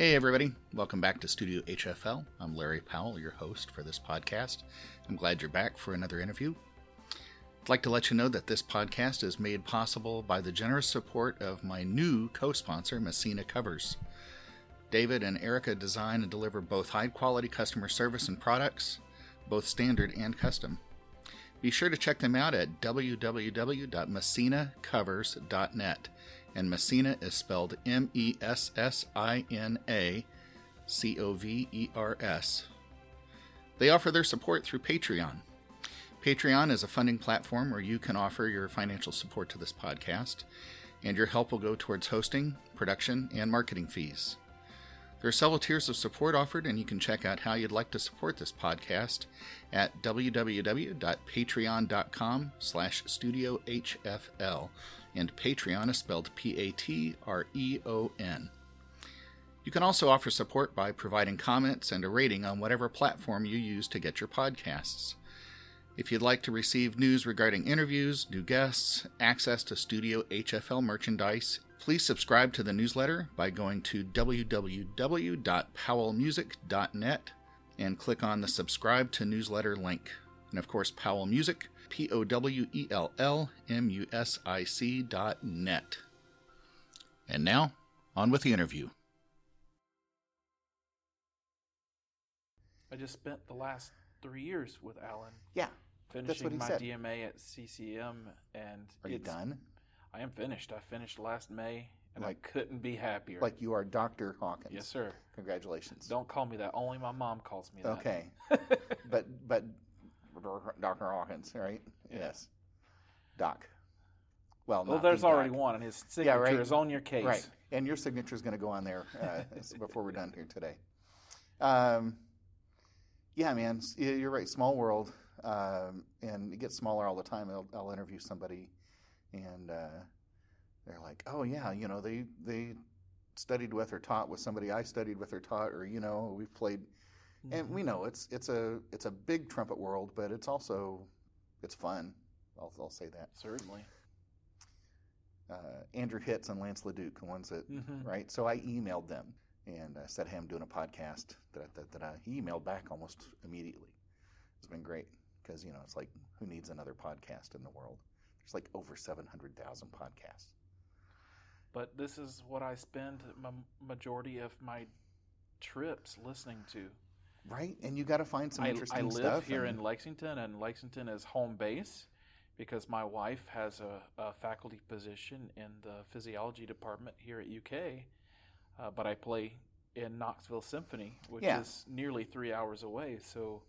Hey, everybody. Welcome back to Studio HFL. I'm Larry Powell, your host for this podcast. I'm glad you're back for another interview. I'd like to let you know that this podcast is made possible by the generous support of my new co sponsor, Messina Covers. David and Erica design and deliver both high quality customer service and products, both standard and custom. Be sure to check them out at www.messinacovers.net and Messina is spelled M E S S I N A C O V E R S. They offer their support through Patreon. Patreon is a funding platform where you can offer your financial support to this podcast, and your help will go towards hosting, production, and marketing fees. There are several tiers of support offered, and you can check out how you'd like to support this podcast at www.patreon.com slash studiohfl and Patreon is spelled P A T R E O N. You can also offer support by providing comments and a rating on whatever platform you use to get your podcasts. If you'd like to receive news regarding interviews, new guests, access to Studio HFL merchandise, please subscribe to the newsletter by going to www.powellmusic.net and click on the subscribe to newsletter link. And of course, Powell Music P O W E L L M U S I C dot net. And now, on with the interview. I just spent the last three years with Alan. Yeah. Finishing my said. DMA at CCM. and Are you done? I am finished. I finished last May and like, I couldn't be happier. Like you are Dr. Hawkins. Yes, sir. Congratulations. Don't call me that. Only my mom calls me that. Okay. but but Dr. Hawkins, right? Yes. Doc. Well, well there's the already one, and his signature yeah, right? is on your case. Right. And your signature is going to go on there uh, before we're done here today. Um, yeah, man, you're right. Small world, um, and it gets smaller all the time. I'll, I'll interview somebody, and uh, they're like, "Oh yeah, you know, they they studied with or taught with somebody I studied with or taught, or you know, we've played Mm-hmm. And we know it's it's a it's a big trumpet world, but it's also it's fun. I'll, I'll say that certainly. Uh, Andrew Hitz and Lance LaDuke, the ones that mm-hmm. right. So I emailed them and uh, said, "Hey, I'm doing a podcast." That that, that I, he emailed back almost immediately. It's been great because you know it's like who needs another podcast in the world? There's like over seven hundred thousand podcasts. But this is what I spend my majority of my trips listening to. Right, and you got to find some interesting I, I live stuff. here and... in Lexington, and Lexington is home base because my wife has a, a faculty position in the physiology department here at UK. Uh, but I play in Knoxville Symphony, which yeah. is nearly three hours away. So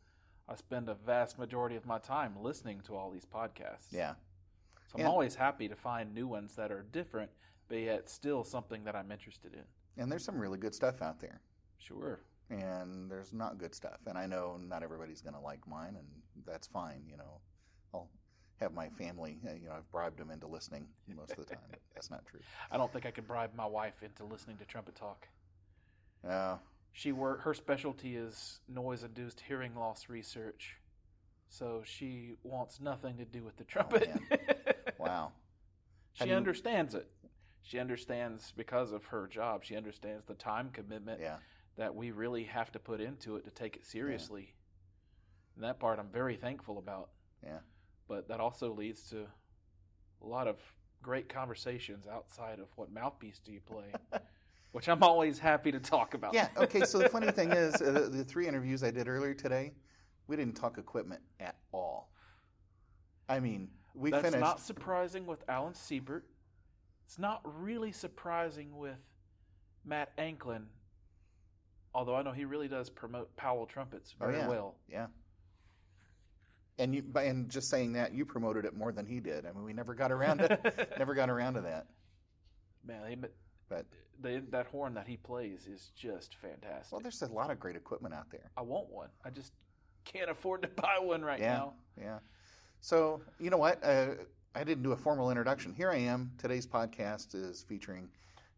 I spend a vast majority of my time listening to all these podcasts. Yeah. So I'm always happy to find new ones that are different, but yet still something that I'm interested in. And there's some really good stuff out there. Sure and there's not good stuff. And I know not everybody's going to like mine, and that's fine. You know, I'll have my family. Uh, you know, I've bribed them into listening most of the time. that's not true. I don't think I could bribe my wife into listening to trumpet talk. Yeah. She work. Her specialty is noise-induced hearing loss research, so she wants nothing to do with the trumpet. Oh, wow. she you... understands it. She understands because of her job. She understands the time commitment. Yeah that we really have to put into it to take it seriously. Yeah. And that part I'm very thankful about. Yeah. But that also leads to a lot of great conversations outside of what mouthpiece do you play, which I'm always happy to talk about. Yeah. Okay. So the funny thing is, uh, the three interviews I did earlier today, we didn't talk equipment at all. I mean, we finished That's finished. not surprising with Alan Siebert. It's not really surprising with Matt Anklin Although I know he really does promote Powell trumpets very oh, yeah. well. Yeah. And you, and just saying that, you promoted it more than he did. I mean, we never got around to, never got around to that. Man, they, but they, that horn that he plays is just fantastic. Well, there's a lot of great equipment out there. I want one. I just can't afford to buy one right yeah, now. Yeah. So you know what? Uh, I didn't do a formal introduction. Here I am. Today's podcast is featuring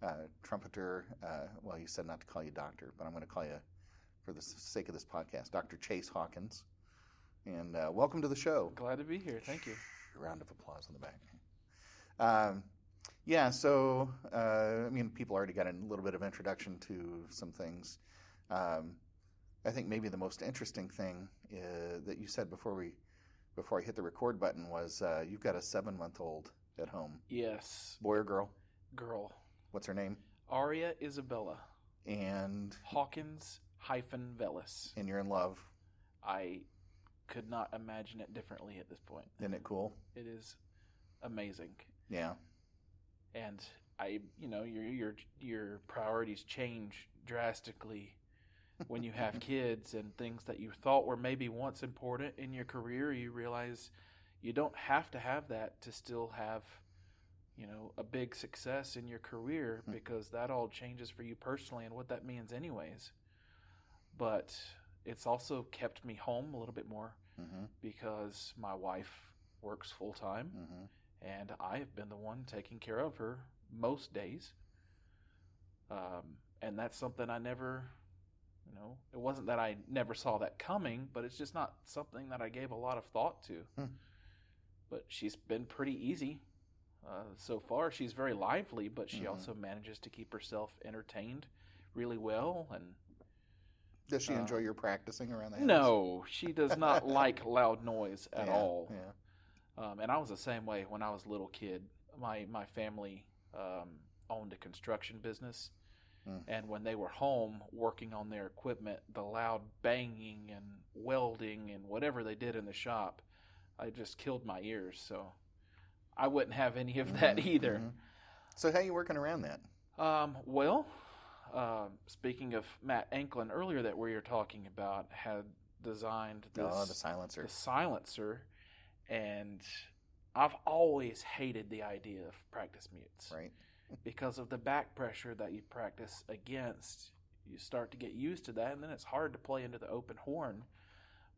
uh, trumpeter. Uh, well, you said not to call you doctor, but I'm going to call you, for the sake of this podcast, Dr. Chase Hawkins. And uh, welcome to the show. Glad to be here. Thank you. Round of applause in the back. Um, Yeah, so uh, I mean, people already got a little bit of introduction to some things. Um, I think maybe the most interesting thing uh, that you said before we before I hit the record button was uh, you've got a seven month old at home, Yes, boy or girl? girl. What's her name? Aria Isabella And Hawkins hyphen Velis. and you're in love. I could not imagine it differently at this point. Isn't it cool? It is amazing. Yeah. and I, you know, your your your priorities change drastically when you have kids and things that you thought were maybe once important in your career. You realize you don't have to have that to still have, you know, a big success in your career Hmm. because that all changes for you personally and what that means, anyways. But it's also kept me home a little bit more hmm because my wife works full time hmm and I have been the one taking care of her most days. Um, and that's something I never, you know, it wasn't that I never saw that coming, but it's just not something that I gave a lot of thought to. Hmm. But she's been pretty easy uh, so far. She's very lively, but she Mhm. also manages to keep herself entertained really well. And Does she Uh, enjoy your practicing around the house? no, she does not like loud noise at Yeah, all. Yeah. Um, and I was the same way when I was a little kid. My my family um, owned a construction business, Mm. and when they were home working on their equipment, the loud banging and welding and whatever they did in the shop, I just killed my ears. So I wouldn't have any of that Mhm, either. mhm. So how you working around that? Um, well, um speaking of Matt Anklin earlier that we were talking about, had designed this oh, the silencer. the silencer, and I've always hated the idea of practice mutes Right. because of the back pressure that you practice against. You start to get used to that, and then it's hard to play into the open horn.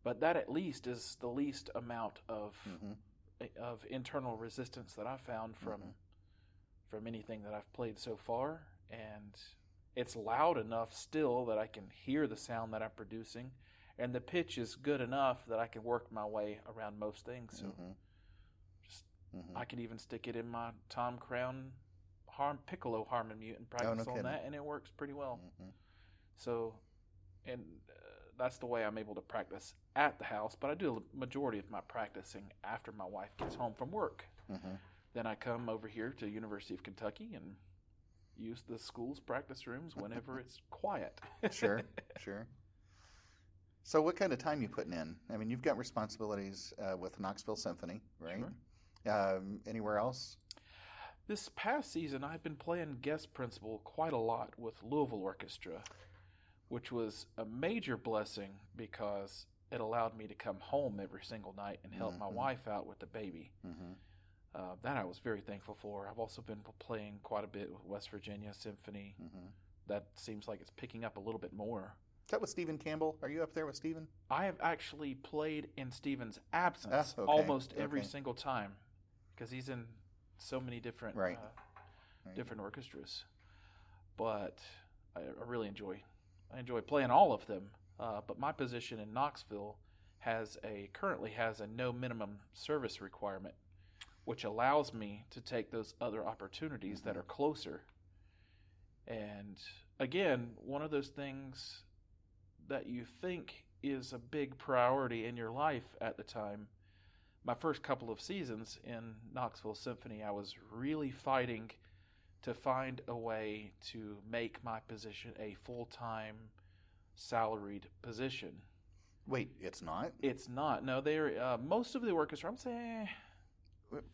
But that at least is the least amount of hmm of internal resistance that I've found from Mhm. from anything that I've played so far, and it's loud enough still that I can hear the sound that I'm producing, and the pitch is good enough that I can work my way around most things. So hmm just hmm I could even stick it in my Tom Crown harm piccolo harmon mute and practice Oh, no on kidding. that, and it works pretty well. hmm So, and uh, that's the way I'm able to practice at the house. But I do a majority of my practicing after my wife gets home from work. hmm Then I come over here to University of Kentucky and use the school's practice rooms whenever it's quiet. Sure, sure. So, what kind of time you putting in? I mean, you've got responsibilities uh, with Knoxville Symphony, right? Um, anywhere else? This past season, I've been playing guest principal quite a lot with Louisville Orchestra, which was a major blessing because it allowed me to come home every single night and help my Mhm. wife out with the baby. hmm Uh, that I was very thankful for. I've also been playing quite a bit with West Virginia Symphony. hmm That seems like it's picking up a little bit more. Is that with Stephen Campbell? Are you up there with Stephen? I have actually played in Stephen's absence Ah, okay, almost every single time because he's in so many different Right. uh, Right. different orchestras. But I, I really enjoy I enjoy playing all of them. Uh, but my position in Knoxville has a currently has a no minimum service requirement, which allows me to take those other opportunities that Mhm. are closer. And again, one of those things that you think is a big priority in your life at the time. My first couple of seasons in Knoxville Symphony, I was really fighting to find a way to make my position a full time salaried position. Wait, it's not. It's not. No, they're uh, most of the orchestra. I'm saying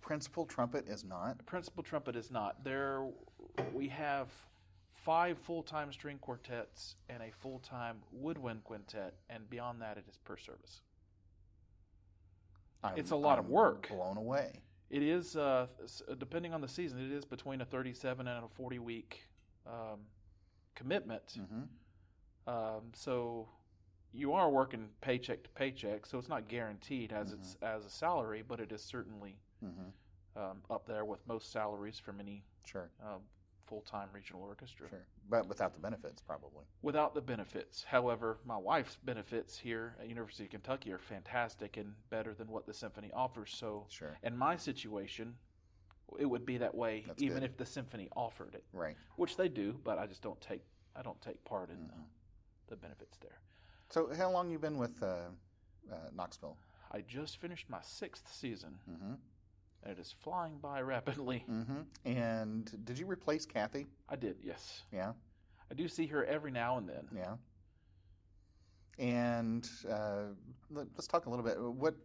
Principal trumpet is not. principal trumpet is not. There, we have five full-time string quartets and a full-time woodwind quintet, and beyond that, it is per service. I'm, It's a lot of I'm work. Blown away. It is, uh, depending on the season, it is between a 37 and a 40 week um, commitment. hmm Um, so you are working paycheck to paycheck, so it's not guaranteed as it's as a salary, but it is certainly hmm um, up there with most salaries from any Sure, um, full time regional orchestra. sure. But without the benefits, probably. Without the benefits. However, my wife's benefits here at University of Kentucky are fantastic and better than what the symphony offers. So Sure. in my situation, it would be that way, That's even good. if the symphony offered it, Right. which they do. But I just don't take I don't take part in Mhm. The, benefits there. So, how long you been with uh, uh, Knoxville? I just finished my sixth season, Mm-hmm. and it is flying by rapidly. Mm-hmm. And did you replace Kathy? I did, yes. Yeah. I do see her every now and then. Yeah. And uh, let, us talk a little bit. What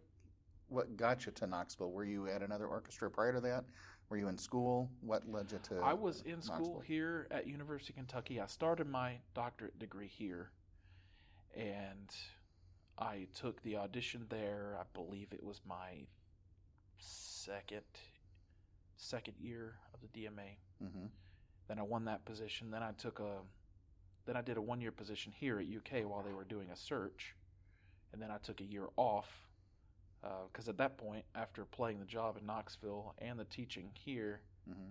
what got you to Knoxville? Were you at another orchestra prior to that? Were you in school? What led you to? I was in school here at University of Kentucky. I started my doctorate degree here, and I took the audition there. I believe it was my second second year of the DMA. Mm-hmm. Then I won that position. Then I took a then I did a one year position here at UK while they were doing a search, and then I took a year off because at that point, after playing the job in Knoxville and the teaching here, Mm-hmm.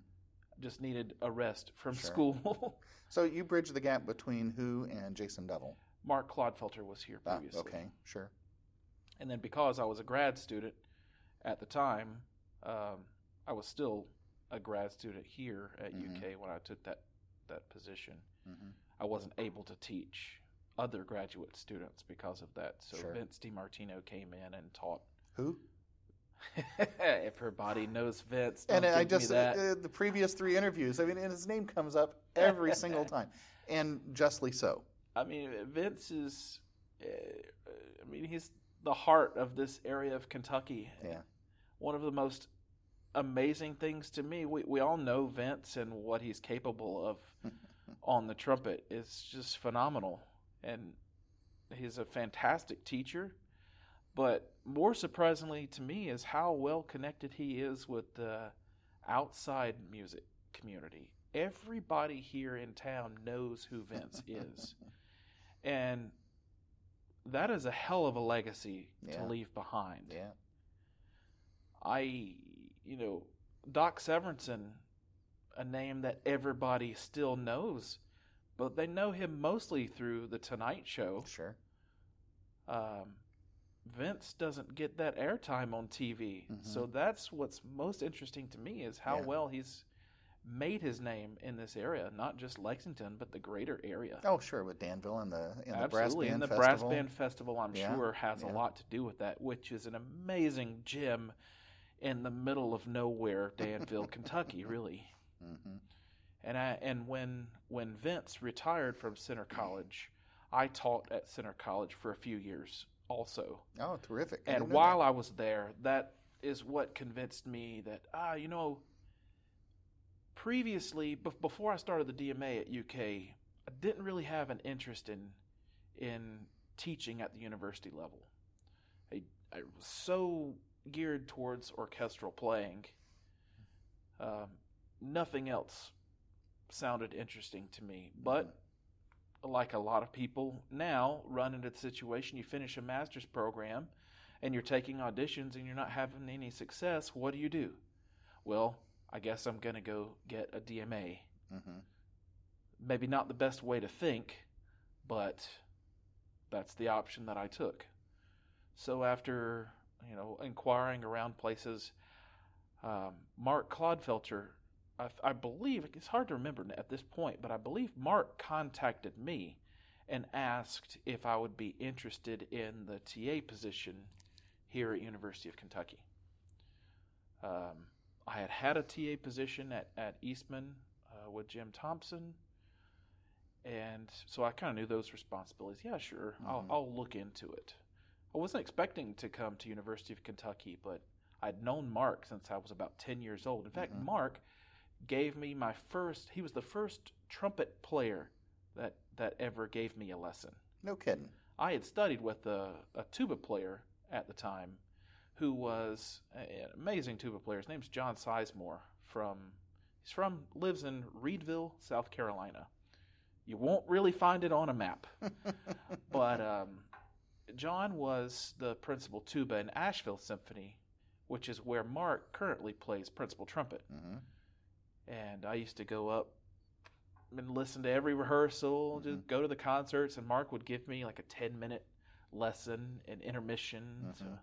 just needed a rest from Sure. school. So you bridge the gap between Who and Jason Dovel. Mark Clodfelter was here Ah, previously. okay, sure. And then because I was a grad student at the time, um, I was still a grad student here at Mhm. UK when I took that, that position. hmm I wasn't able to teach other graduate students because of that. So Sure. Vince DiMartino came in and taught. Who? If her body knows Vince. And I just that. uh, the previous three interviews. I mean, and his name comes up every single time, and justly so. I mean, Vince is. Uh, I mean, he's the heart of this area of Kentucky. Yeah. One of the most amazing things to me. We we all know Vince and what he's capable of on the trumpet It's just phenomenal, and he's a fantastic teacher. But more surprisingly to me is how well connected he is with the outside music community. Everybody here in town knows who Vince is. And that is a hell of a legacy Yeah. to leave behind. Yeah. I, you know, Doc Severinsen, a name that everybody still knows, but they know him mostly through The Tonight Show. Sure. Um, Vince doesn't get that airtime on TV. Mhm. So that's what's most interesting to me is how Yeah. well he's made his name in this area, not just Lexington, but the greater area. Oh, sure. With Danville and the and the brass Absolutely, band and the festival. brass band festival, I'm Yeah, sure, has yeah. a lot to do with that, which is an amazing gym in the middle of nowhere, Danville, Kentucky, really. hmm And I and when when Vince retired from Centre College, I taught at Centre College for a few years also. Oh, terrific! I And while that. I was there, that is what convinced me that ah, you know, previously bef- before I started the DMA at UK, I didn't really have an interest in in teaching at the university level. I I was so geared towards orchestral playing. Um, nothing else sounded interesting to me, but like a lot of people now run into the situation you finish a master's program and you're taking auditions and you're not having any success what do you do well i guess i'm going to go get a dma Mhm. maybe not the best way to think but that's the option that i took so after you know inquiring around places um, mark clodfelter I, I believe it's hard to remember at this point, but I believe Mark contacted me and asked if I would be interested in the TA position here at University of Kentucky. Um, I had had a TA position at, at Eastman uh, with Jim Thompson, and so I kind of knew those responsibilities. Yeah, sure, I'll, Mhm. I'll look into it. I wasn't expecting to come to University of Kentucky, but I'd known Mark since I was about 10 years old. In fact, Mhm. Mark gave me my first he was the first trumpet player that that ever gave me a lesson. No kidding. I had studied with a, a tuba player at the time who was an amazing tuba player. His name's John Sizemore from he's from lives in Reidville, South Carolina. You won't really find it on a map. but um, John was the principal tuba in Asheville Symphony, which is where Mark currently plays principal trumpet. hmm And I used to go up and listen to every rehearsal, just Mhm. go to the concerts, and Mark would give me like a 10 minute lesson and intermission. Mhm. So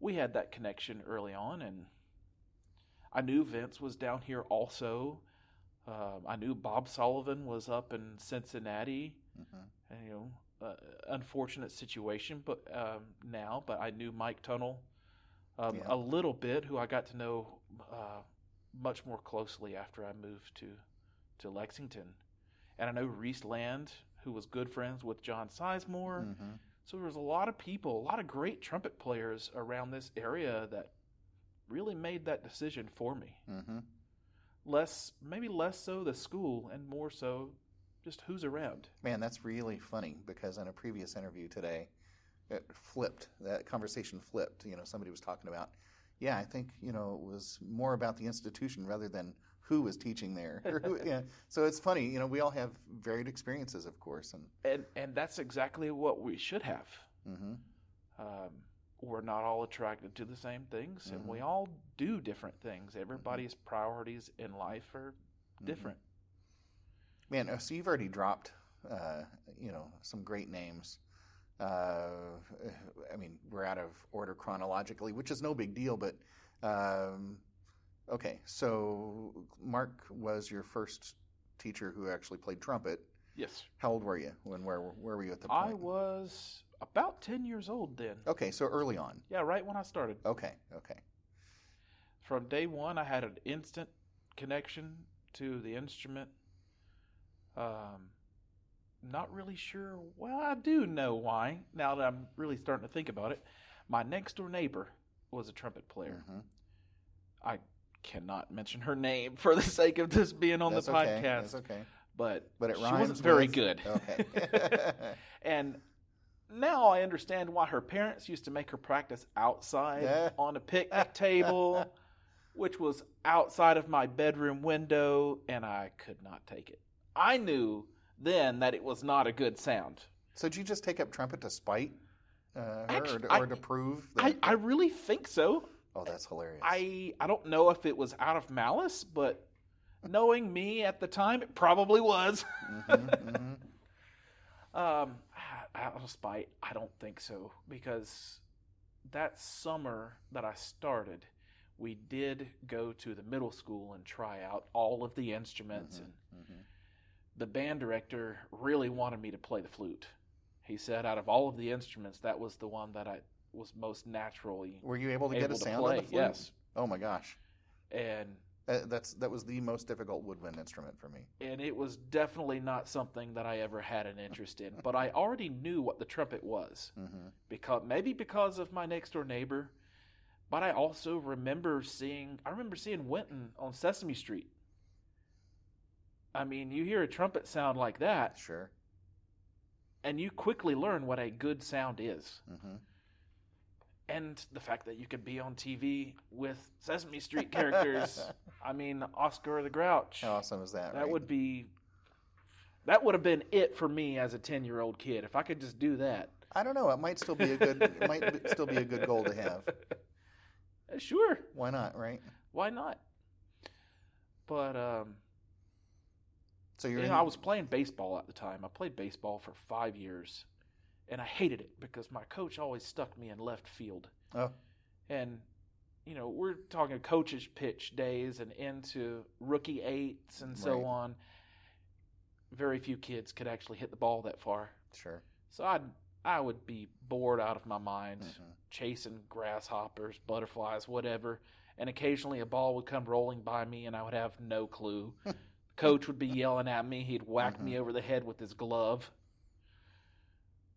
we had that connection early on, and I knew Vince was down here also. Um, I knew Bob Sullivan was up in Cincinnati. Mhm. And, you know, uh, unfortunate situation, but um, now. But I knew Mike Tunnell um, Yeah. a little bit, who I got to know uh, much more closely after I moved to to Lexington. And I know Reese Land, who was good friends with John Sizemore. Mhm. So there was a lot of people, a lot of great trumpet players around this area that really made that decision for me. Mhm. Less, maybe less so the school, and more so just who's around. Man, that's really funny because in a previous interview today, it flipped. That conversation flipped. You know, somebody was talking about, yeah, I think you know it was more about the institution rather than who was teaching there. Who, yeah. So it's funny. You know, we all have varied experiences, of course, and And and that's exactly what we should have. Mm-hmm. Um, we're not all attracted to the same things, and Mm-hmm. we all do different things. Everybody's priorities in life are Mm-hmm. different. man. uh, So you've already dropped, uh, you know, some great names. Uh, I mean, we're out of order chronologically, which is no big deal, but. Um, Okay, so Mark was your first teacher who actually played trumpet. Yes, How old were you when where where were you at the time? I was about ten years old then. Okay, so early on. Yeah, right when I started. Okay, okay. From day one, I had an instant connection to the instrument. Um, not really sure. Well, I do know why. Now that I'm really starting to think about it, my next door neighbor was a trumpet player. Mhm. I cannot mention her name for the sake of this being on That's the okay. podcast, That's okay. but But it she rhymes. wasn't very with- good. Okay. and now I understand why her parents used to make her practice outside Yeah. on a picnic table, which was outside of my bedroom window, and I could not take it. I knew then that it was not a good sound. so did you just take up trumpet to spite uh, her, Actu- or, to, I- to prove that? I, I really think so. Oh, that's hilarious. I I don't know if it was out of malice, but knowing me at the time, it probably was. Mhm, mhm. Um, out of spite, I don't think so because that summer that I started, we did go to the middle school and try out all of the instruments, Mhm, and mhm. the band director really wanted me to play the flute. He said, out of all of the instruments, that was the one that I was most naturally Were you able to get a sound play. on the flute? Yes, Oh my gosh, and that, that's that was the most difficult woodwind instrument for me. and it was definitely not something that I ever had an interest in. But I already knew what the trumpet was. hmm because maybe because of my next door neighbor, but I also remember seeing I remember seeing Wynton on Sesame Street. I mean, you hear a trumpet sound like that, Sure. and you quickly learn what a good sound is. hmm And the fact that you could be on TV with Sesame Street characters. I mean, Oscar the Grouch. How awesome is that? that right? would be that would have been it for me as a 10-year-old kid if I could just do that. I don't know. It might still be a good. it might still be a good goal to have. Uh, Sure. Why not? Right. Why not? But um, So you're. you in, know, I was playing baseball at the time. I played baseball for five years, and I hated it because my coach always stuck me in left field. Oh. And you know, we're talking coaches pitch days and into rookie eights and so Right. on. Very few kids could actually hit the ball that far, Sure. so I'd I would be bored out of my mind Mhm. chasing grasshoppers, butterflies, whatever. And occasionally a ball would come rolling by me and I would have no clue. Coach would be yelling at me. He'd whack me over the head with his glove.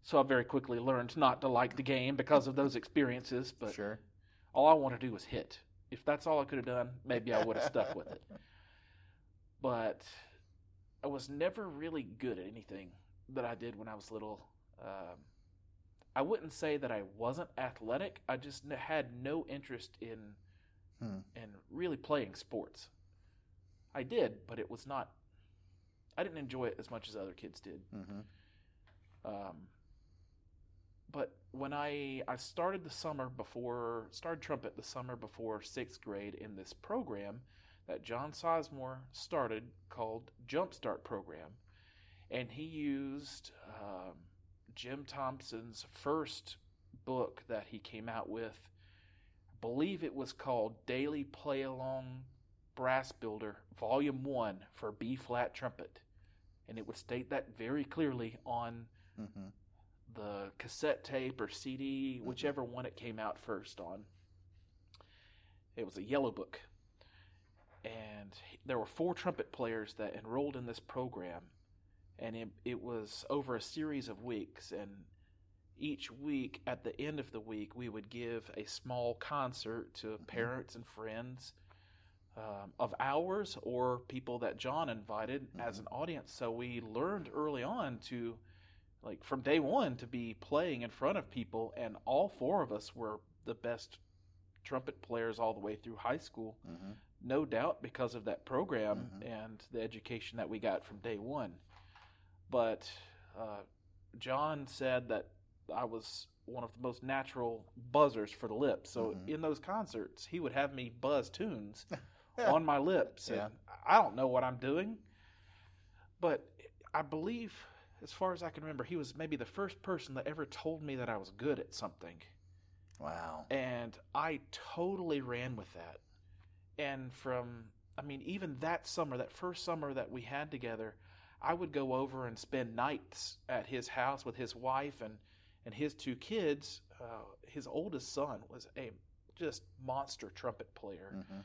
So I very quickly learned not to like the game because of those experiences. But sure. all I want to do was hit. If that's all I could have done, maybe I would have stuck with it. But I was never really good at anything that I did when I was little. Um, I wouldn't say that I wasn't athletic. I just had no interest in Hmm. in really playing sports. I did, but it was not. I didn't enjoy it as much as other kids did. hmm Um, but when I I started the summer before started trumpet the summer before sixth grade in this program that John Sizemore started called Jumpstart program, and he used um, Jim Thompson's first book that he came out with. I believe it was called Daily Play Along Brass Builder, Volume 1 for B flat trumpet. And it would state that very clearly on hmm the cassette tape or CD, Mm-hmm. whichever one it came out first on. It was a yellow book. And there were four trumpet players that enrolled in this program. And it, it was over a series of weeks. And each week, at the end of the week, we would give a small concert to parents and friends um, of ours or people that John invited as an audience. So we learned early on to like from day one to be playing in front of people and all four of us were the best trumpet players all the way through high school hmm no doubt because of that program Mhm. and the education that we got from day one but uh, john said that i was one of the most natural buzzers for the lips so Mhm. in those concerts he would have me buzz tunes on my lips and Yeah. i don't know what i'm doing but i believe as far as i can remember he was maybe the first person that ever told me that i was good at something Wow. and I totally ran with that. And from, I mean, even that summer, that first summer that we had together, I would go over and spend nights at his house with his wife and, and his two kids. Uh, his oldest son was a just monster trumpet player, hmm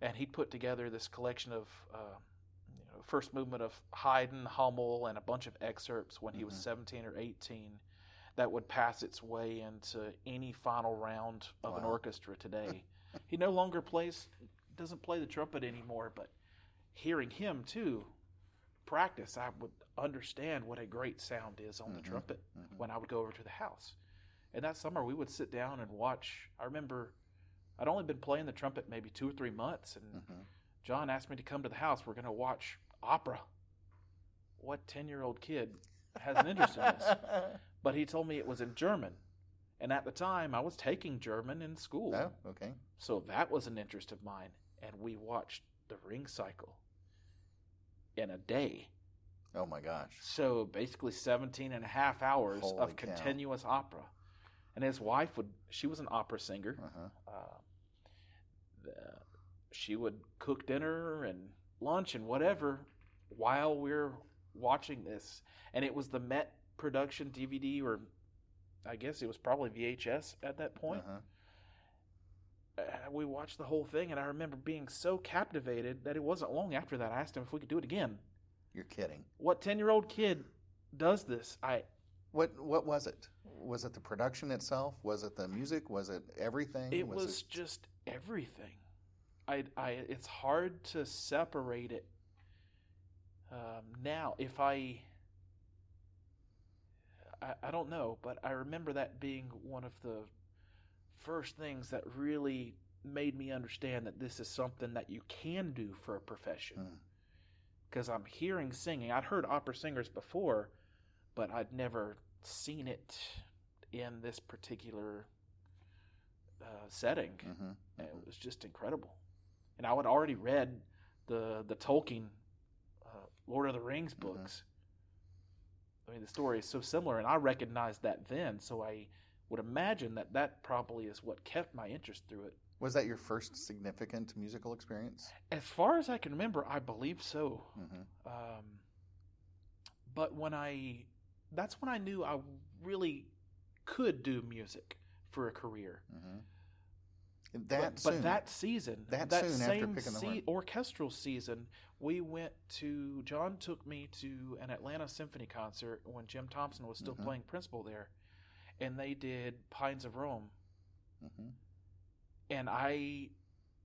and he'd put together this collection of uh, first movement of Haydn, Hummel, and a bunch of excerpts when he was Mhm. 17 or 18 that would pass its way into any final round of an orchestra today. he no longer plays, doesn't play the trumpet anymore, but hearing him too practice, I would understand what a great sound is on the Mhm. trumpet Mhm. when I would go over to the house. And that summer, we would sit down and watch. I remember I'd only been playing the trumpet maybe two or three months, and Mhm. John asked me to come to the house. We're going to watch opera. What 10 year old kid has an interest in this? But he told me it was in German. And at the time, I was taking German in school. oh, okay. So that was an interest of mine. And we watched the ring cycle in a day. Oh my gosh. So basically 17 and a half hours Holy of cow. continuous opera. And his wife would, she was an opera singer. Uh-huh. Uh, the, she would cook dinner and lunch and whatever while we're watching this. And it was the Met production DVD, or I guess it was probably VHS at that point. Uh-huh. Uh, we watched the whole thing, and I remember being so captivated that it wasn't long after that I asked him if we could do it again. You're kidding. What 10 year old kid does this? I What what was it? Was it the production itself? Was it the music? Was it everything? It was, just everything. I, I, it's hard to separate it um, now. If I, I, I don't know, but I remember that being one of the first things that really made me understand that this is something that you can do for a profession. Mm. Because I'm hearing singing. I'd heard opera singers before, but I'd never seen it in this particular uh, setting. Mhm. And It was just incredible. And I had already read the the Tolkien Lord of the Rings Mhm. books. I mean, the story is so similar, and I recognized that then. So I would imagine that that probably is what kept my interest through it. Was that your first significant musical experience? As far as I can remember, I believe so. hmm Um, but when I, that's when I knew I really could do music for a career. hmm That but, soon. but that season, That that, soon after same picking the se- orchestral season, we went to. John took me to an Atlanta Symphony concert when Jim Thompson was still Mhm. playing principal there, and they did Pines of Rome. hmm And I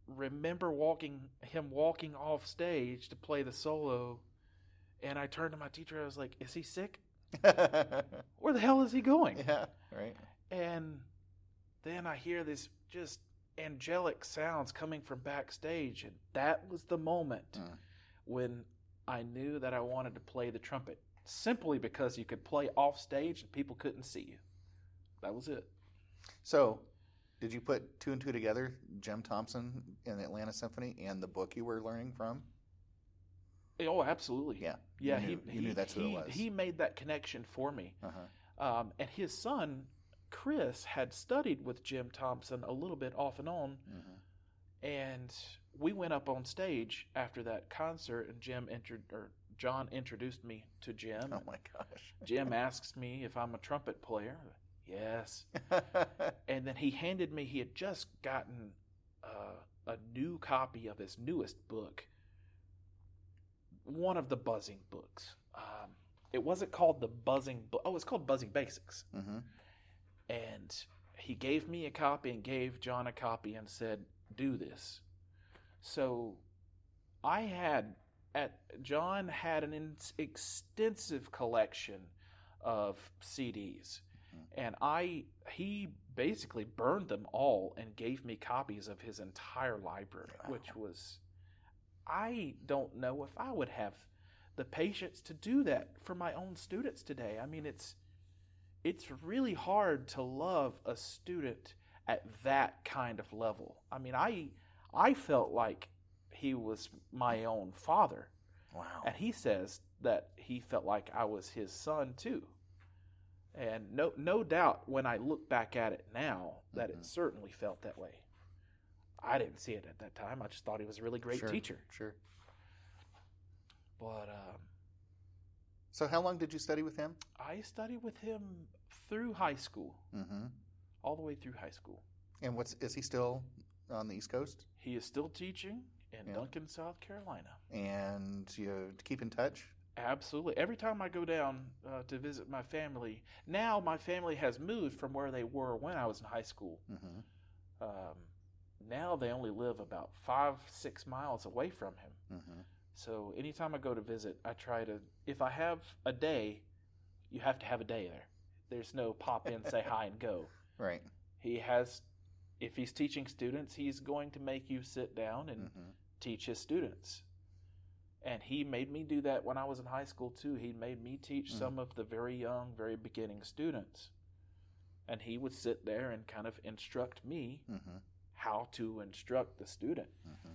remember walking him walking off stage to play the solo, and I turned to my teacher. I was like, "Is he sick? Where the hell is he going?" yeah. Right. And then I hear this just angelic sounds coming from backstage, and that was the moment Mm. when I knew that I wanted to play the trumpet. Simply because you could play off stage and people couldn't see you. That was it. So, did you put two and two together, Jim Thompson in the Atlanta Symphony, and the book you were learning from? Oh, absolutely. Yeah. Yeah, You he, knew- you he, knew that's who it was. he made that connection for me. Uh-huh. Um, and his son Chris had studied with Jim Thompson a little bit off and on, hmm and we went up on stage after that concert, and Jim entered or John introduced me to Jim. Oh my gosh. Jim asks me if I'm a trumpet player. Yes. And then he handed me, he had just gotten uh, a new copy of his newest book, one of the buzzing books. Um, it wasn't called the buzzing book. Oh, it's called Buzzing Basics. hmm And he gave me a copy and gave John a copy and said, do this. So I had, at John had an in, extensive collection of CDs. Mm-hmm. And I, he basically burned them all and gave me copies of his entire library, Wow. which was, I don't know if I would have the patience to do that for my own students today. I mean, it's, it's really hard to love a student at that kind of level. I mean, I I felt like he was my own father, Wow. and he says that he felt like I was his son too. And no no doubt when I look back at it now that Mhm. it certainly felt that way. I didn't see it at that time. I just thought he was a really great Sure, teacher. Sure. But um, So how long did you study with him? I studied with him through high school, hmm all the way through high school. And what's is he still on the East Coast? He is still teaching in Yeah. Duncan, South Carolina. And you keep in touch? Absolutely. Every time I go down uh, to visit my family, now my family has moved from where they were when I was in high school. hmm Um, now they only live about five, six miles away from him. hmm So anytime I go to visit, I try to, if I have a day, you have to have a day there. There's no pop in, say hi, and go. Right. He has, if he's teaching students, he's going to make you sit down and hmm teach his students. And he made me do that when I was in high school too. He made me teach Mm. some of the very young, very beginning students. And he would sit there and kind of instruct me hmm how to instruct the student. hmm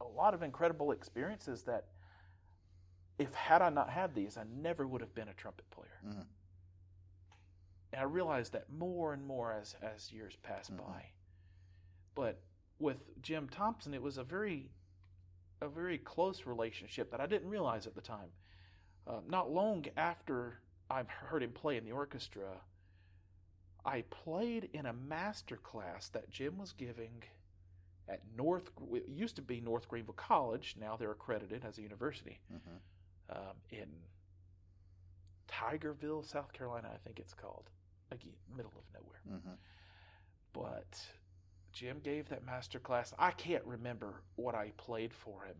A lot of incredible experiences that if had I not had these, I never would have been a trumpet player. Mhm. And I realized that more and more as as years pass Mhm. by. But with Jim Thompson, it was a very a very close relationship that I didn't realize at the time. Uh, not long after I heard him play in the orchestra, I played in a master class that Jim was giving at North. It used to be North Greenville College. Now they're accredited as a university hmm um, in Tigerville, South Carolina. I think it's called. Again, middle of nowhere. hmm But Jim gave that master class. I can't remember what I played for him,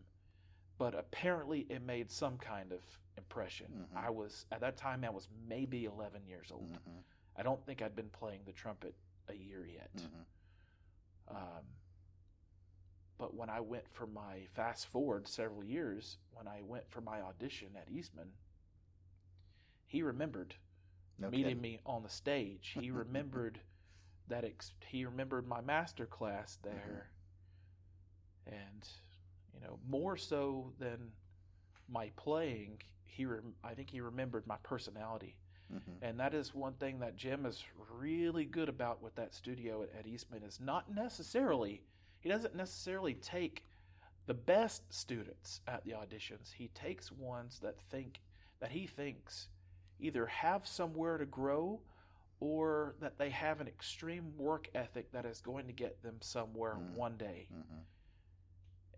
but apparently it made some kind of impression. Mhm. I was at that time I was maybe 11 years old. hmm I don't think I'd been playing the trumpet a year yet. hmm Um, but when I went for my fast forward several years, when I went for my audition at Eastman, he remembered No meeting kidding. me on the stage. He remembered that ex- he remembered my master class there, and you know more so than my playing. He rem- I think he remembered my personality, hmm and that is one thing that Jim is really good about with that studio at, at Eastman is not necessarily he doesn't necessarily take the best students at the auditions. He takes ones that think that he thinks either have somewhere to grow or that they have an extreme work ethic that is going to get them somewhere Mm. one day. hmm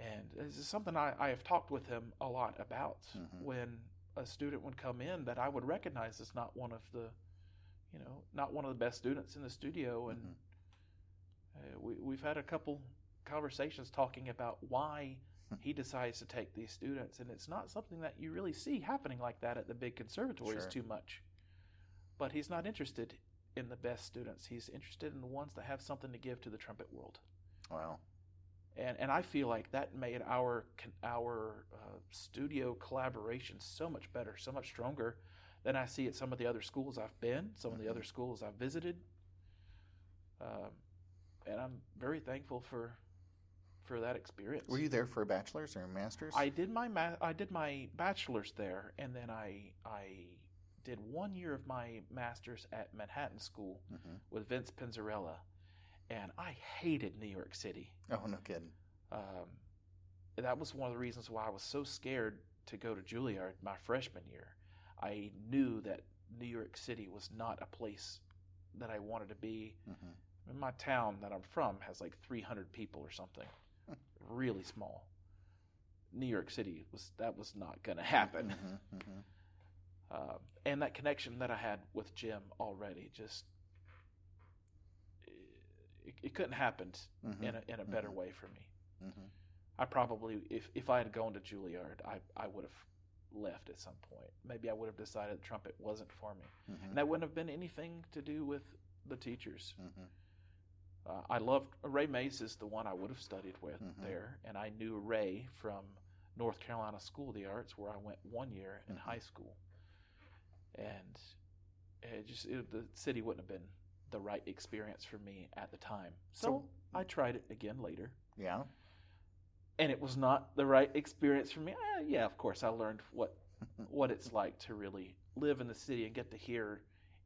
And this is something I, I have talked with him a lot about Mhm. when a student would come in that I would recognize as not one of the, you know, not one of the best students in the studio. And Mhm. uh, we, we've had a couple conversations talking about why he decides to take these students. And it's not something that you really see happening like that at the big conservatories Sure. too much. But he's not interested in the best students. He's interested in the ones that have something to give to the trumpet world Wow. and and I feel like that made our our uh, studio collaboration so much better, so much stronger than I see at some of the other schools I've been, some of the Mhm. other schools I've visited. Um, and I'm very thankful for for that experience. Were you there for a bachelor's or a master's? I did my ma- I did my bachelor's there, and then I I did one year of my master's at Manhattan School hmm with Vince Penzarella, and I hated New York City. Oh, no kidding. Um, that was one of the reasons why I was so scared to go to Juilliard my freshman year. I knew that New York City was not a place that I wanted to be. hmm I mean, my town that I'm from has like 300 people or something, really small. New York City was that was not going to happen. hmm hmm Uh, and that connection that I had with Jim already just it, it couldn't happen hmm in a in a better Mhm. way for me. hmm I probably if if I had gone to Juilliard, I I would have left at some point. Maybe I would have decided trumpet wasn't for me, hmm and that wouldn't have been anything to do with the teachers. Uh, I loved Ray Mase is the one I would have studied with Mhm. there, and I knew Ray from North Carolina School of the Arts, where I went one year in Mhm. high school, and it just it, the city wouldn't have been the right experience for me at the time. So, So- I tried it again later, Yeah. and it was not the right experience for me. Eh, yeah, of course, I learned what what it's like to really live in the city and get to hear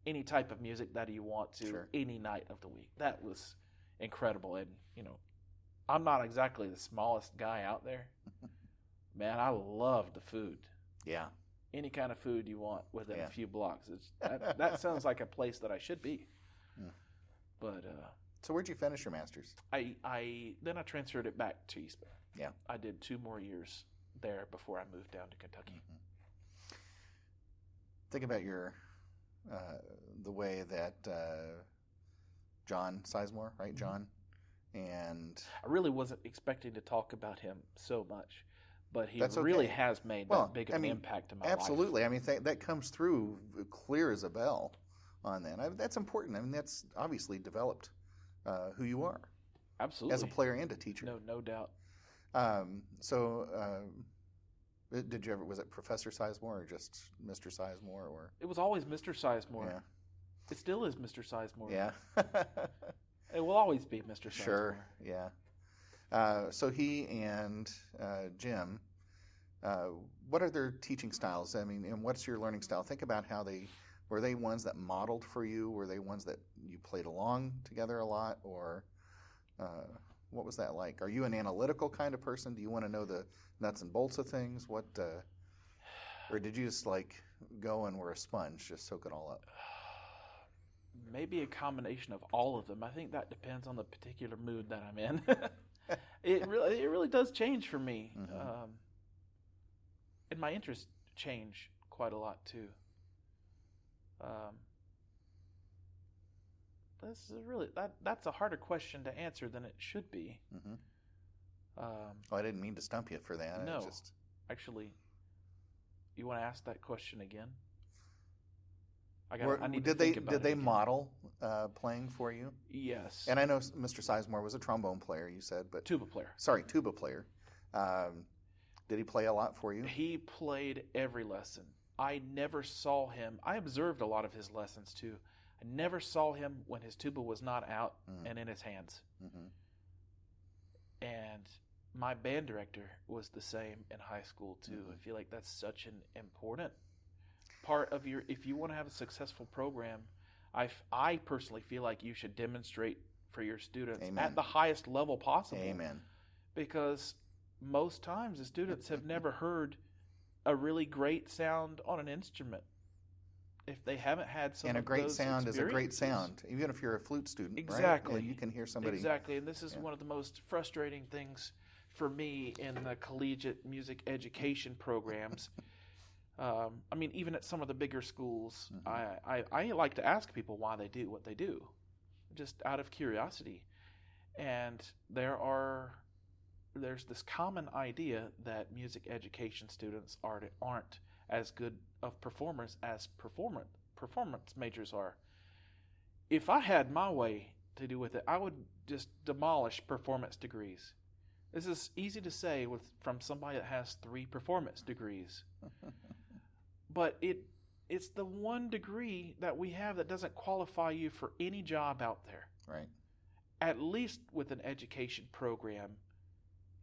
any type of music that you want to Sure. any night of the week. That was incredible. And, you know, I'm not exactly the smallest guy out there. Man, I love the food. Yeah. Any kind of food you want within Yeah. a few blocks. It's, that, that sounds like a place that I should be. Hmm. But uh, So where'd you finish your master's? I, I then I transferred it back to East Bay. Yeah. I did two more years there before I moved down to Kentucky. Think about your uh, the way that uh, John Sizemore, right, Mm-hmm. John, and I really wasn't expecting to talk about him so much, but he That's really has made Well, that big of I an impact in my absolutely. I mean, th- that comes through clear as a bell on that. I, that's important. I mean, that's obviously developed uh, who you are. Absolutely. as a player and a teacher. No, no doubt. Um, so, uh, did you ever? Was it Professor Sizemore or just Mr. Sizemore or? It was always Mr. Sizemore. Yeah. It still is Mr. Sizemore. Yeah. It will always be Mr. Sizemore. Sure. Yeah. Uh, so he and uh, Jim, uh, what are their teaching styles? I mean, and what's your learning style? Think about how they were they ones that modeled for you? Were they ones that you played along together a lot, or uh, what was that like? Are you an analytical kind of person? Do you want to know the nuts and bolts of things? What, uh, or did you just like go and were a sponge, just soak it all up? Maybe a combination of all of them. I think that depends on the particular mood that I'm in. it really, it really does change for me, Mhm. um, and my interests change quite a lot too. Um, this is really that that's a harder question to answer than it should be. hmm Um, Oh, I didn't mean to stump you for that. I No. just actually, you want to ask that question again? I got. I need did to they think about did it they again. model uh, playing for you? Yes. And I know Mr. Sizemore was a trombone player. You said, but tuba player. sorry, tuba player. Um, did he play a lot for you? He played every lesson. I never saw him. I observed a lot of his lessons too. I never saw him when his tuba was not out Mm. and in his hands. hmm And my band director was the same in high school too. Mhm. I feel like that's such an important part of your. If you want to have a successful program, I, I personally feel like you should demonstrate for your students Amen. at the highest level possible. Amen. because most times the students have never heard a really great sound on an instrument if they haven't had some and a great sound is a great sound, even if you're a flute student. right? Exactly. Yeah, you can hear somebody. exactly and this is Yeah. one of the most frustrating things for me in the collegiate music education programs um, i mean even at some of the bigger schools Mhm. I, I, I like to ask people why they do what they do just out of curiosity and there are there's this common idea that music education students are aren't as good of performers as performance performance majors are. If I had my way to do with it, I would just demolish performance degrees. This is easy to say with from somebody that has three performance degrees, but it it's the one degree that we have that doesn't qualify you for any job out there right. at least with an education program,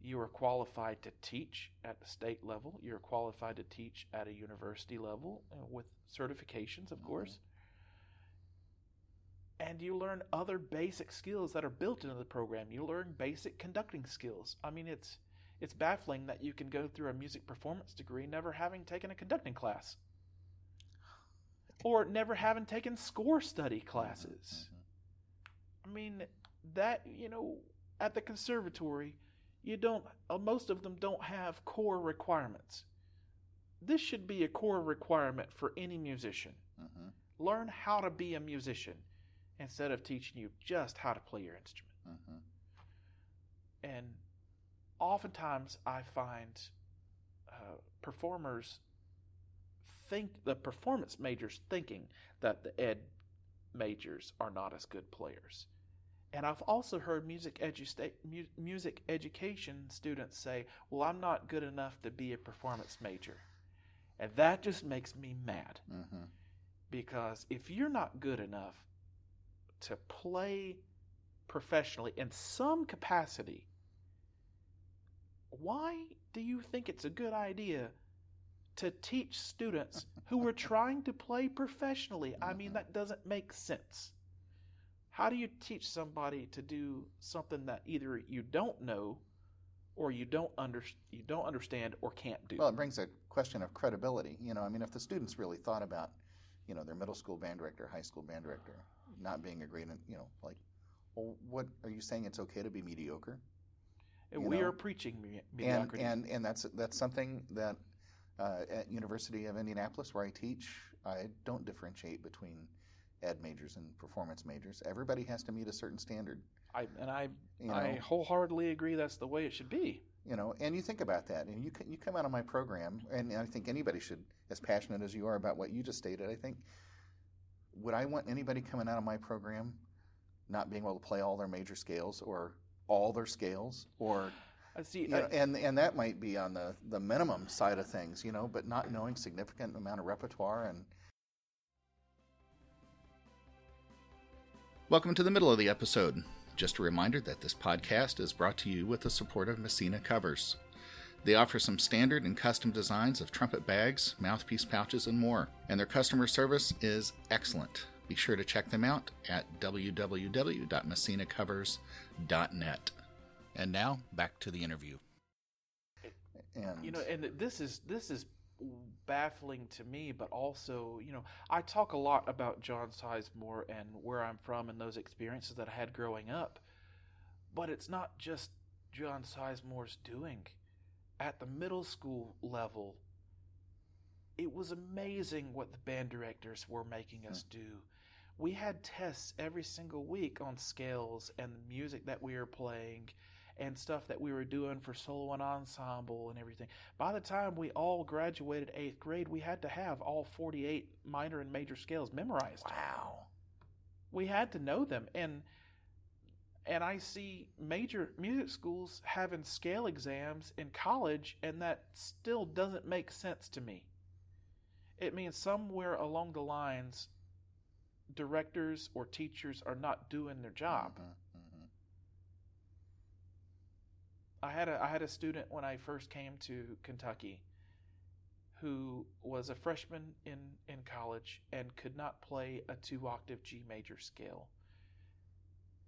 You are qualified to teach at the state level. You're qualified to teach at a university level uh, with certifications, of Mhm. course. And you learn other basic skills that are built into the program. You learn basic conducting skills. I mean, it's it's baffling that you can go through a music performance degree never having taken a conducting class or never having taken score study classes. Mhm. I mean, that, you know, at the conservatory, you don't, uh, most of them don't have core requirements. This should be a core requirement for any musician. Mhm. Learn how to be a musician instead of teaching you just how to play your instrument. Mhm. And oftentimes I find uh, performers think, the performance majors thinking that the ed majors are not as good players. And I've also heard music, edu- mu- music education students say, Well, I'm not good enough to be a performance major. And that just makes me mad Mhm. because if you're not good enough to play professionally in some capacity, why do you think it's a good idea to teach students who are trying to play professionally? I mean, that doesn't make sense. How do you teach somebody to do something that either you don't know or you don't under, you don't understand or can't do? Well, it brings a question of credibility. You know, I mean, if the students really thought about, you know, their middle school band director, high school band director, not being a great, you know, like, well, what are you saying? It's okay to be mediocre? And we know, are preaching me- And mediocrity. and and that's that's something that uh, at University of Indianapolis, where I teach, I don't differentiate between ed majors and performance majors. Everybody has to meet a certain standard. I, and I, You know, I wholeheartedly agree that's the way it should be. you know and you think about that and you you come out of my program and i think anybody should as passionate as you are about what you just stated i think would i want anybody coming out of my program not being able to play all their major scales or all their scales or I see. you know, I, and and that might be on the the minimum side of things you know but not knowing significant amount of repertoire and Welcome to the middle of the episode. Just a reminder that this podcast is brought to you with the support of Messina Covers. They offer some standard and custom designs of trumpet bags, mouthpiece pouches, and more, and their customer service is excellent. Be sure to check them out at www.messinacovers.net. And now, back to the interview. And you know, and this is this is baffling to me, but also, you know, I talk a lot about John Sizemore and where I'm from and those experiences that I had growing up, but it's not just John Sizemore's doing. At the middle school level, it was amazing what the band directors were making us hmm. do. We had tests every single week on scales and the music that we were playing and stuff that we were doing for solo and ensemble and everything. By the time we all graduated eighth grade, we had to have all 48 minor and major scales memorized. wow. We had to know them. And and I see major music schools having scale exams in college, and that still doesn't make sense to me. It means somewhere along the lines, directors or teachers are not doing their job. Mhm, mhm. I had a I had a student when I first came to Kentucky who was a freshman in, in college and could not play a two octave G major scale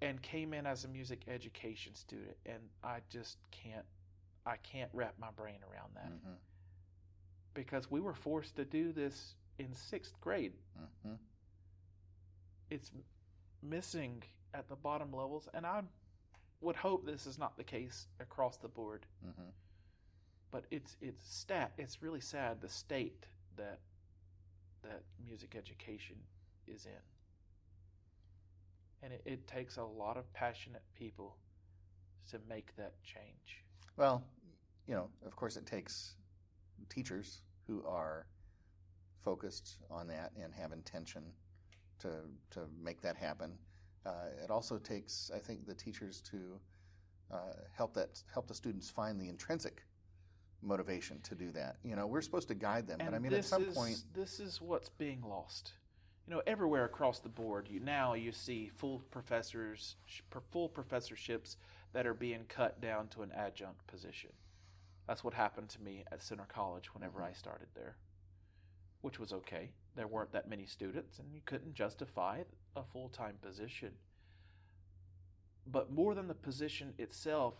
and came in as a music education student and I just can't I can't wrap my brain around that Mhm, because we were forced to do this in sixth grade. mhm. It's missing at the bottom levels and I would hope this is not the case across the board. Mhm. but it's it's stat it's really sad the state that that music education is in and it, it takes a lot of passionate people to make that change Well, you know, of course, it takes teachers who are focused on that and have intention to to make that happen. Uh, it also takes, I think, the teachers to uh, help that help the students find the intrinsic motivation to do that. You know, we're supposed to guide them, and but I mean, at some is, point, this is what's being lost you know everywhere across the board you now you see full professors full professorships that are being cut down to an adjunct position. That's what happened to me at Centre College whenever Mhm. I started there, which was okay. There weren't that many students, and you couldn't justify a full time position. But more than the position itself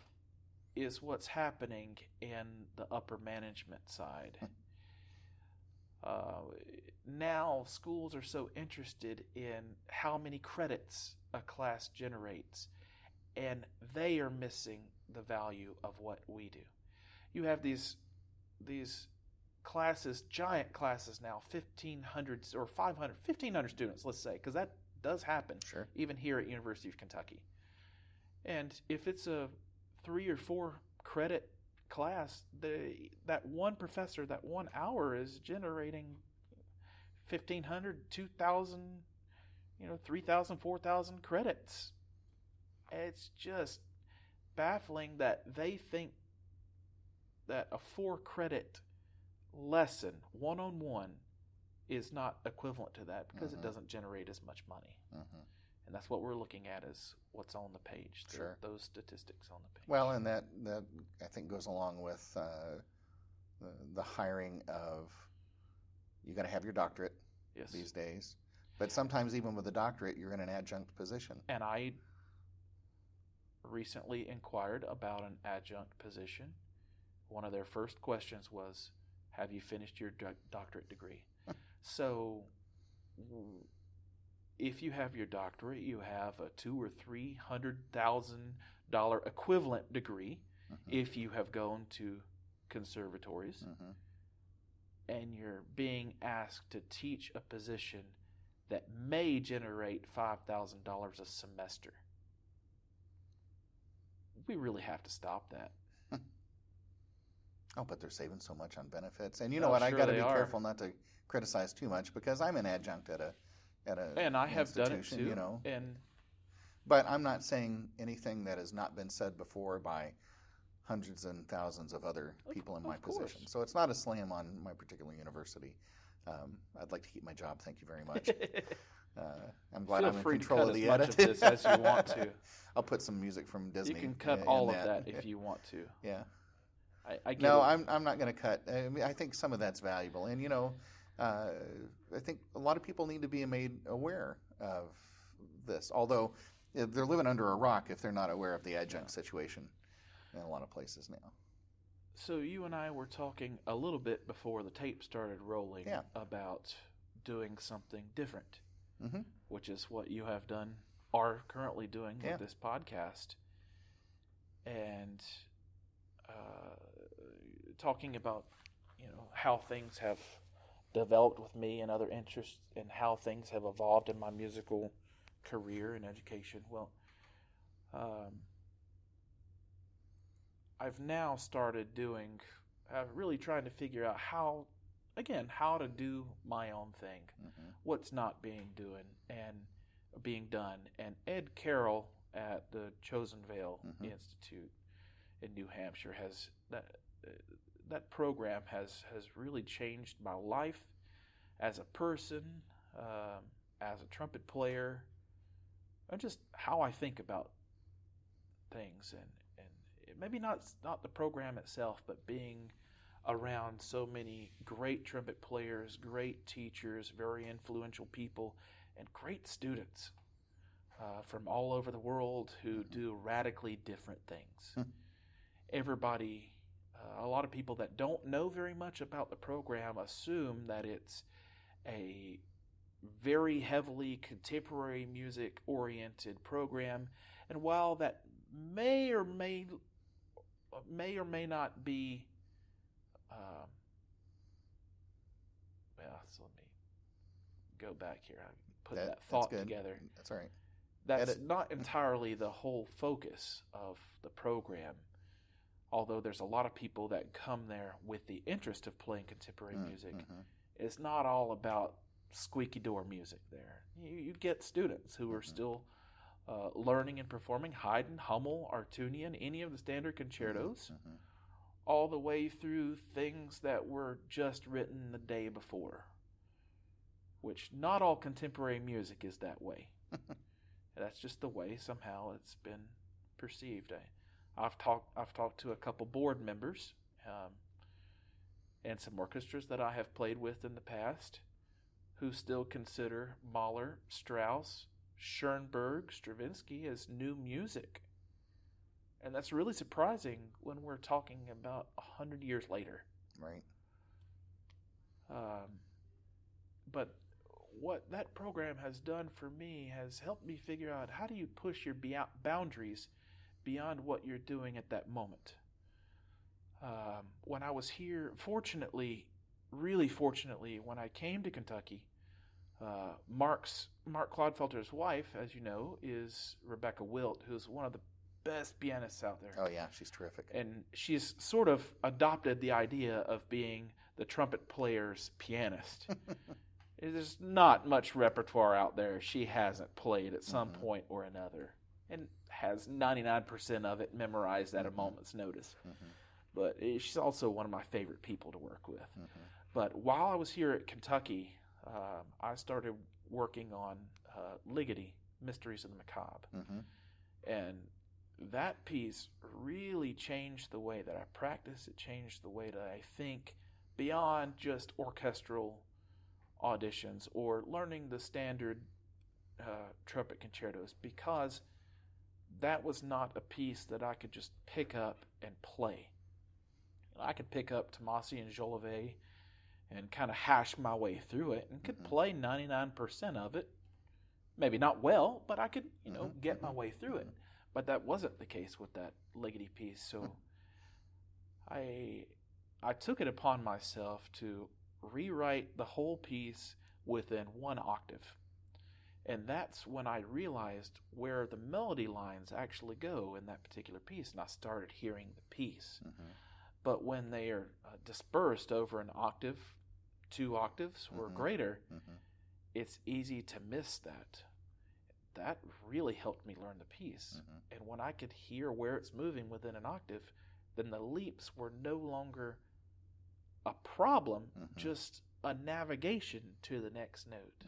is what's happening in the upper management side. uh, now, schools are so interested in how many credits a class generates, and they are missing the value of what we do. You have these these classes, giant classes now, 1500 or 500, 1500 students, let's say, because that does happen Sure. even here at University of Kentucky. And if it's a three or four credit class, the that one professor, that one hour is generating 1500, 2000, you know, 3000, 4000 credits. It's just baffling that they think that a four credit lesson, one on one, is not equivalent to that because Mhm. it doesn't generate as much money. hmm And that's what we're looking at is what's on the page. the- Sure. Those statistics on the page. Well, and that that I think goes along with uh, the, the hiring of you got to have your doctorate yes. these days, but sometimes even with a doctorate, you're in an adjunct position. And I recently inquired about an adjunct position. One of their first questions was, "Have you finished your doctorate degree?" so, if you have your doctorate, you have a two or three hundred thousand dollar equivalent degree. Mhm. If you have gone to conservatories, Mhm. and you're being asked to teach a position that may generate $5,000 a semester. We really have to stop that. Oh, but they're saving so much on benefits, and you know Oh, what? I sure got to be are. careful not to criticize too much because I'm an adjunct at a at a And I have done it too. You know, And But I'm not saying anything that has not been said before by hundreds and thousands of other Of- people in my of position. So it's not a slam on my particular university. Um, I'd like to keep my job. Thank you very much. Uh, I'm glad feel I'm in free to control of as the edit. of this as you want to. I'll put some music from Disney. You can cut in all of that if you want to. Yeah. I, I get No, it. I'm I'm not going to cut. I, mean, I think some of that's valuable, and you know, uh, I think a lot of people need to be made aware of this. Although they're living under a rock if they're not aware of the adjunct situation in a lot of places now. So you and I were talking a little bit before the tape started rolling Yeah. about doing something different, Mhm. which is what you have done, are currently doing Yeah. with this podcast, and uh, talking about you know how things have developed with me and other interests, and how things have evolved in my musical career and education. Well. Um, I've now started doing, uh, really trying to figure out how, again, how to do my own thing, Mhm. what's not being doing and being done. And Ed Carroll at the Chosen Vale Mhm. Institute in New Hampshire has that uh, that program has has really changed my life as a person, um, as a trumpet player, and just how I think about things and and it- maybe not not the program itself, but being around so many great trumpet players, great teachers, very influential people, and great students uh, from all over the world who Mhm. do radically different things. Everybody, uh, a lot of people that don't know very much about the program assume that it's a very heavily contemporary music oriented program and while that may or may may or may not be um, well so let me go back here I put That- that, thought good. together That's all right. that's Edit. not entirely the whole focus of the program although there's a lot of people that come there with the interest of playing contemporary Mm, music mhm. it's not all about squeaky door music there. You, you get students who are Mhm. still uh, learning and performing Haydn, Hummel, Arutunian, any of the standard concertos, Mhm. all the way through things that were just written the day before. Which not all contemporary music is that way. That's just the way somehow it's been perceived. I, I've talked I've talked to a couple board members um, and some orchestras that I have played with in the past who still consider Mahler, Strauss, Schoenberg, Stravinsky as new music. And that's really surprising when we're talking about a hundred years later. Right. Um, but what that program has done for me has helped me figure out how do you push your boundaries beyond what you're doing at that moment. Um, when I was here, fortunately, really fortunately, when I came to Kentucky, uh, Mark's Mark Clodfelter's wife, as you know, is Rebecca Wilt, who's one of the best pianists out there. Oh yeah, she's terrific. And she's sort of adopted the idea of being the trumpet player's pianist. There's not much repertoire out there she hasn't played at some Mhm. point or another, and has 99% of it memorized at a Mhm. moment's notice. Mhm. But she's also one of my favorite people to work with. Mhm. But while I was here at Kentucky, um, I started working on uh, Ligeti, Mysteries of the Macabre. Mhm. And that piece really changed the way that I practice. It changed the way that I think beyond just orchestral auditions or learning the standard uh, trumpet concertos because that was not a piece that I could just pick up and play. I could pick up Tomasi and Jolivet and kind of hash my way through it and could Mhm. play 99% of it. Maybe not well, but I could, you know, Mhm, get my mhm, way through it. But that wasn't the case with that Ligeti piece. So I I took it upon myself to rewrite the whole piece within one octave. And that's when I realized where the melody lines actually go in that particular piece, and I started hearing the piece. Mhm. But when they are uh, dispersed over an octave, two octaves, or Mhm. greater, Mhm. it's easy to miss that. That really helped me learn the piece. Mhm. And when I could hear where it's moving within an octave, then the leaps were no longer a problem, Mhm. just a navigation to the next note.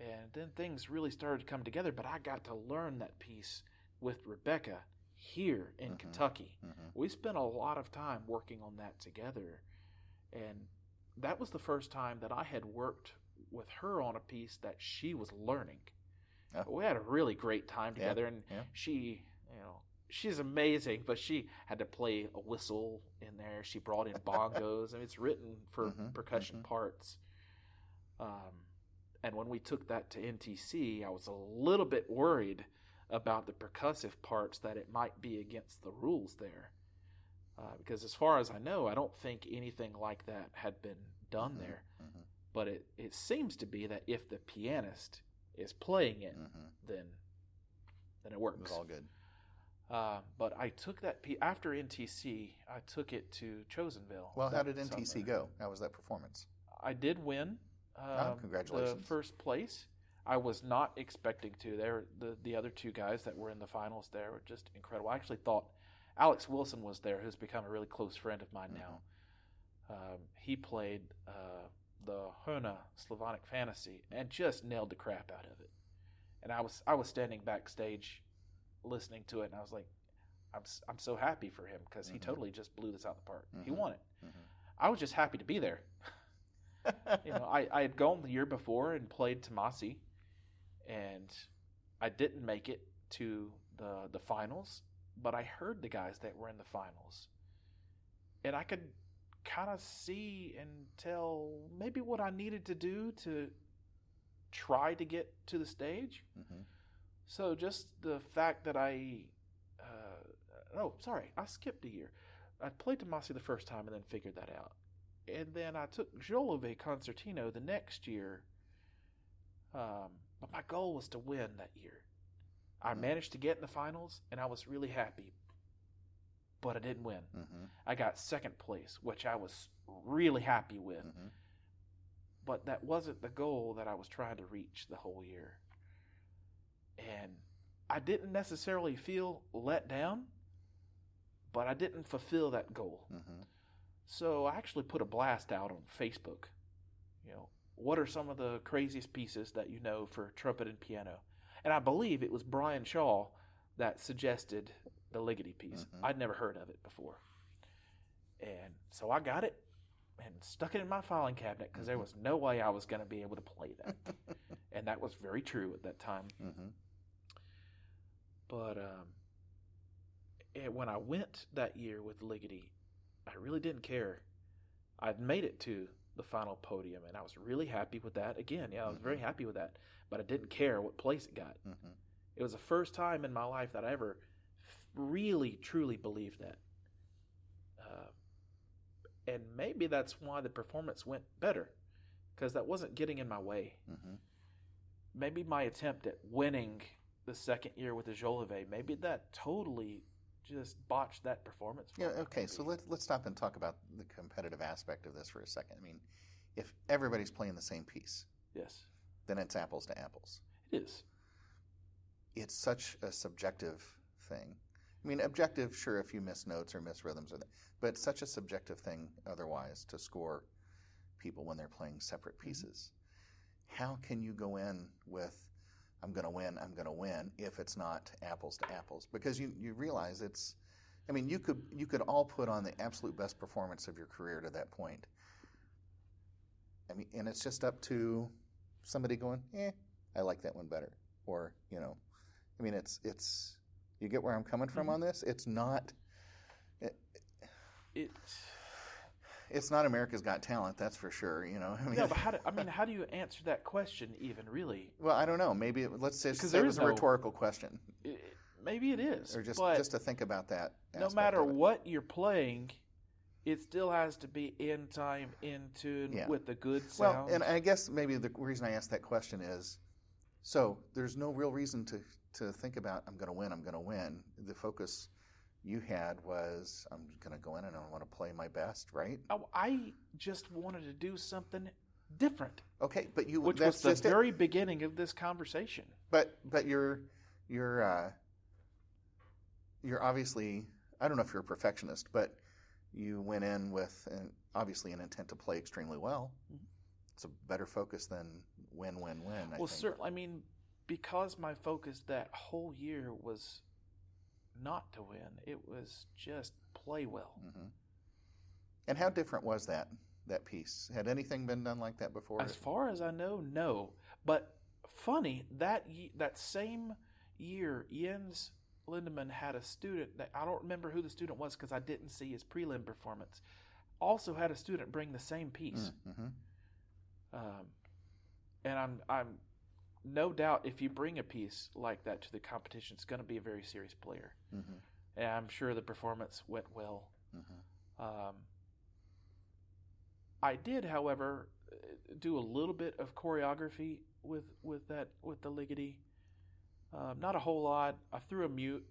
And then things really started to come together, but I got to learn that piece with Rebecca here in Mhm. Kentucky. Mhm. We spent a lot of time working on that together. And that was the first time that I had worked with her on a piece that she was learning. We had a really great time Yeah, together and yeah. she, you know, she's amazing, but she had to play a whistle in there. She brought in bongos and it's written for Mhm, percussion mhm. parts. Um, and when we took that to NTC, I was a little bit worried about the percussive parts that it might be against the rules there. Uh, because as far as I know, I don't think anything like that had been done Mhm, there. mhm. But it, it seems to be that if the pianist is playing it, Mhm. then then it works. was all good. Uh, but I took that p- after NTC. I took it to Chosen Vale. Well, how did NTC summer. go? How was that performance? I did win. Oh, um, congratulations. The first place. I was not expecting to. There, the the other two guys that were in the finals there were just incredible. I actually thought Alex Wilson was there, who's become a really close friend of mine now. Mm-hmm. Um, he played uh, the Höhne Slavonic Fantasy and just nailed the crap out of it. And I was I was standing backstage, listening to it, and I was like, I'm I'm so happy for him because he Mhm. totally just blew this out of the park. He Mhm. won it. Mhm. I was just happy to be there. you know, I, I had gone the year before and played Tomasi, and I didn't make it to the the finals, but I heard the guys that were in the finals, and I could kind of see and tell maybe what I needed to do to try to get to the stage. Mhm. So just the fact that I, uh, oh, sorry, I skipped a year. I played Tomasi the first time and then figured that out. And then I took Jolivet Concertino the next year. Um, but my goal was to win that year. I Mhm. managed to get in the finals and I was really happy. But I didn't win. Mhm. I got second place, which I was really happy with. Mhm. But that wasn't the goal that I was trying to reach the whole year. And I didn't necessarily feel let down, but I didn't fulfill that goal. So I actually put a blast out on Facebook. You know, what are some of the craziest pieces that you know for trumpet and piano? And I believe it was Brian Shaw that suggested the Ligeti piece. Mhm. I'd never heard of it before, and so I got it and stuck it in my filing cabinet because there Mhm. was no way I was going to be able to play that, and that was very true at that time. hmm But um, when I went that year with Ligeti, I really didn't care. I'd made it to the final podium, and I was really happy with that. Again, yeah, I was very Mhm. happy with that, but I didn't care what place it got. hmm It was the first time in my life that I ever really, truly believed that. Uh, and maybe that's why the performance went better, because that wasn't getting in my way. hmm Maybe my attempt at winning the second year with the Jolivet, maybe that totally just botched that performance. for Yeah. Okay. So let's let's stop and talk about the competitive aspect of this for a second. I mean, if everybody's playing the same piece, yes, then it's apples to apples. it is. It's such a subjective thing. I mean, objective, sure, if you miss notes or miss rhythms, or that, but it's such a subjective thing otherwise to score people when they're playing separate mm-hmm. pieces. How can you go in with I'm going to win, I'm going to win if it's not apples to apples? Because you, you realize it's I mean, you could you could all put on the absolute best performance of your career to that point. I mean, and it's just up to somebody going, "Eh, I like that one better." Or, you know, I mean, it's it's you get where I'm coming from Mhm. on this? It's not it, It. It's not America's Got Talent, that's for sure, you know. I mean, No, but how do, I mean, how do you answer that question even really? well, I don't know. Maybe it, let's say Because it was is a no- rhtorical question It, maybe it is, or just just to think about that. no matter what you're playing, it still has to be in time, in tune Yeah. with the good sound. Well, and I guess maybe the reason I asked that question is so there's no real reason to, to think about, I'm going to win, I'm going to win. The focus you had was, I'm going to go in and I want to play my best, right? I, I just wanted to do something different, Okay, but you, which was the just it. very beginning of this conversation. But, but you're, you're, uh, you're obviously, I don't know if you're a perfectionist, but you went in with an, obviously an intent to play extremely well. Mhm. It's a better focus than win, win, win. I well, certainly, I mean, because my focus that whole year was not to win, it was just play well. hmm And how different was that that piece? Had anything been done like that before? As far as I know, no. But funny that that same year, Jens Lindemann had a student that I don't remember who the student was because I didn't see his prelim performance. Also had a student bring the same piece, hmm um, and I'm I'm no doubt if you bring a piece like that to the competition, it's going to be a very serious player. hmm And I'm sure the performance went well. hmm Um, I did, however, do a little bit of choreography with with that with the Ligeti. Um, not a whole lot. I threw a mute,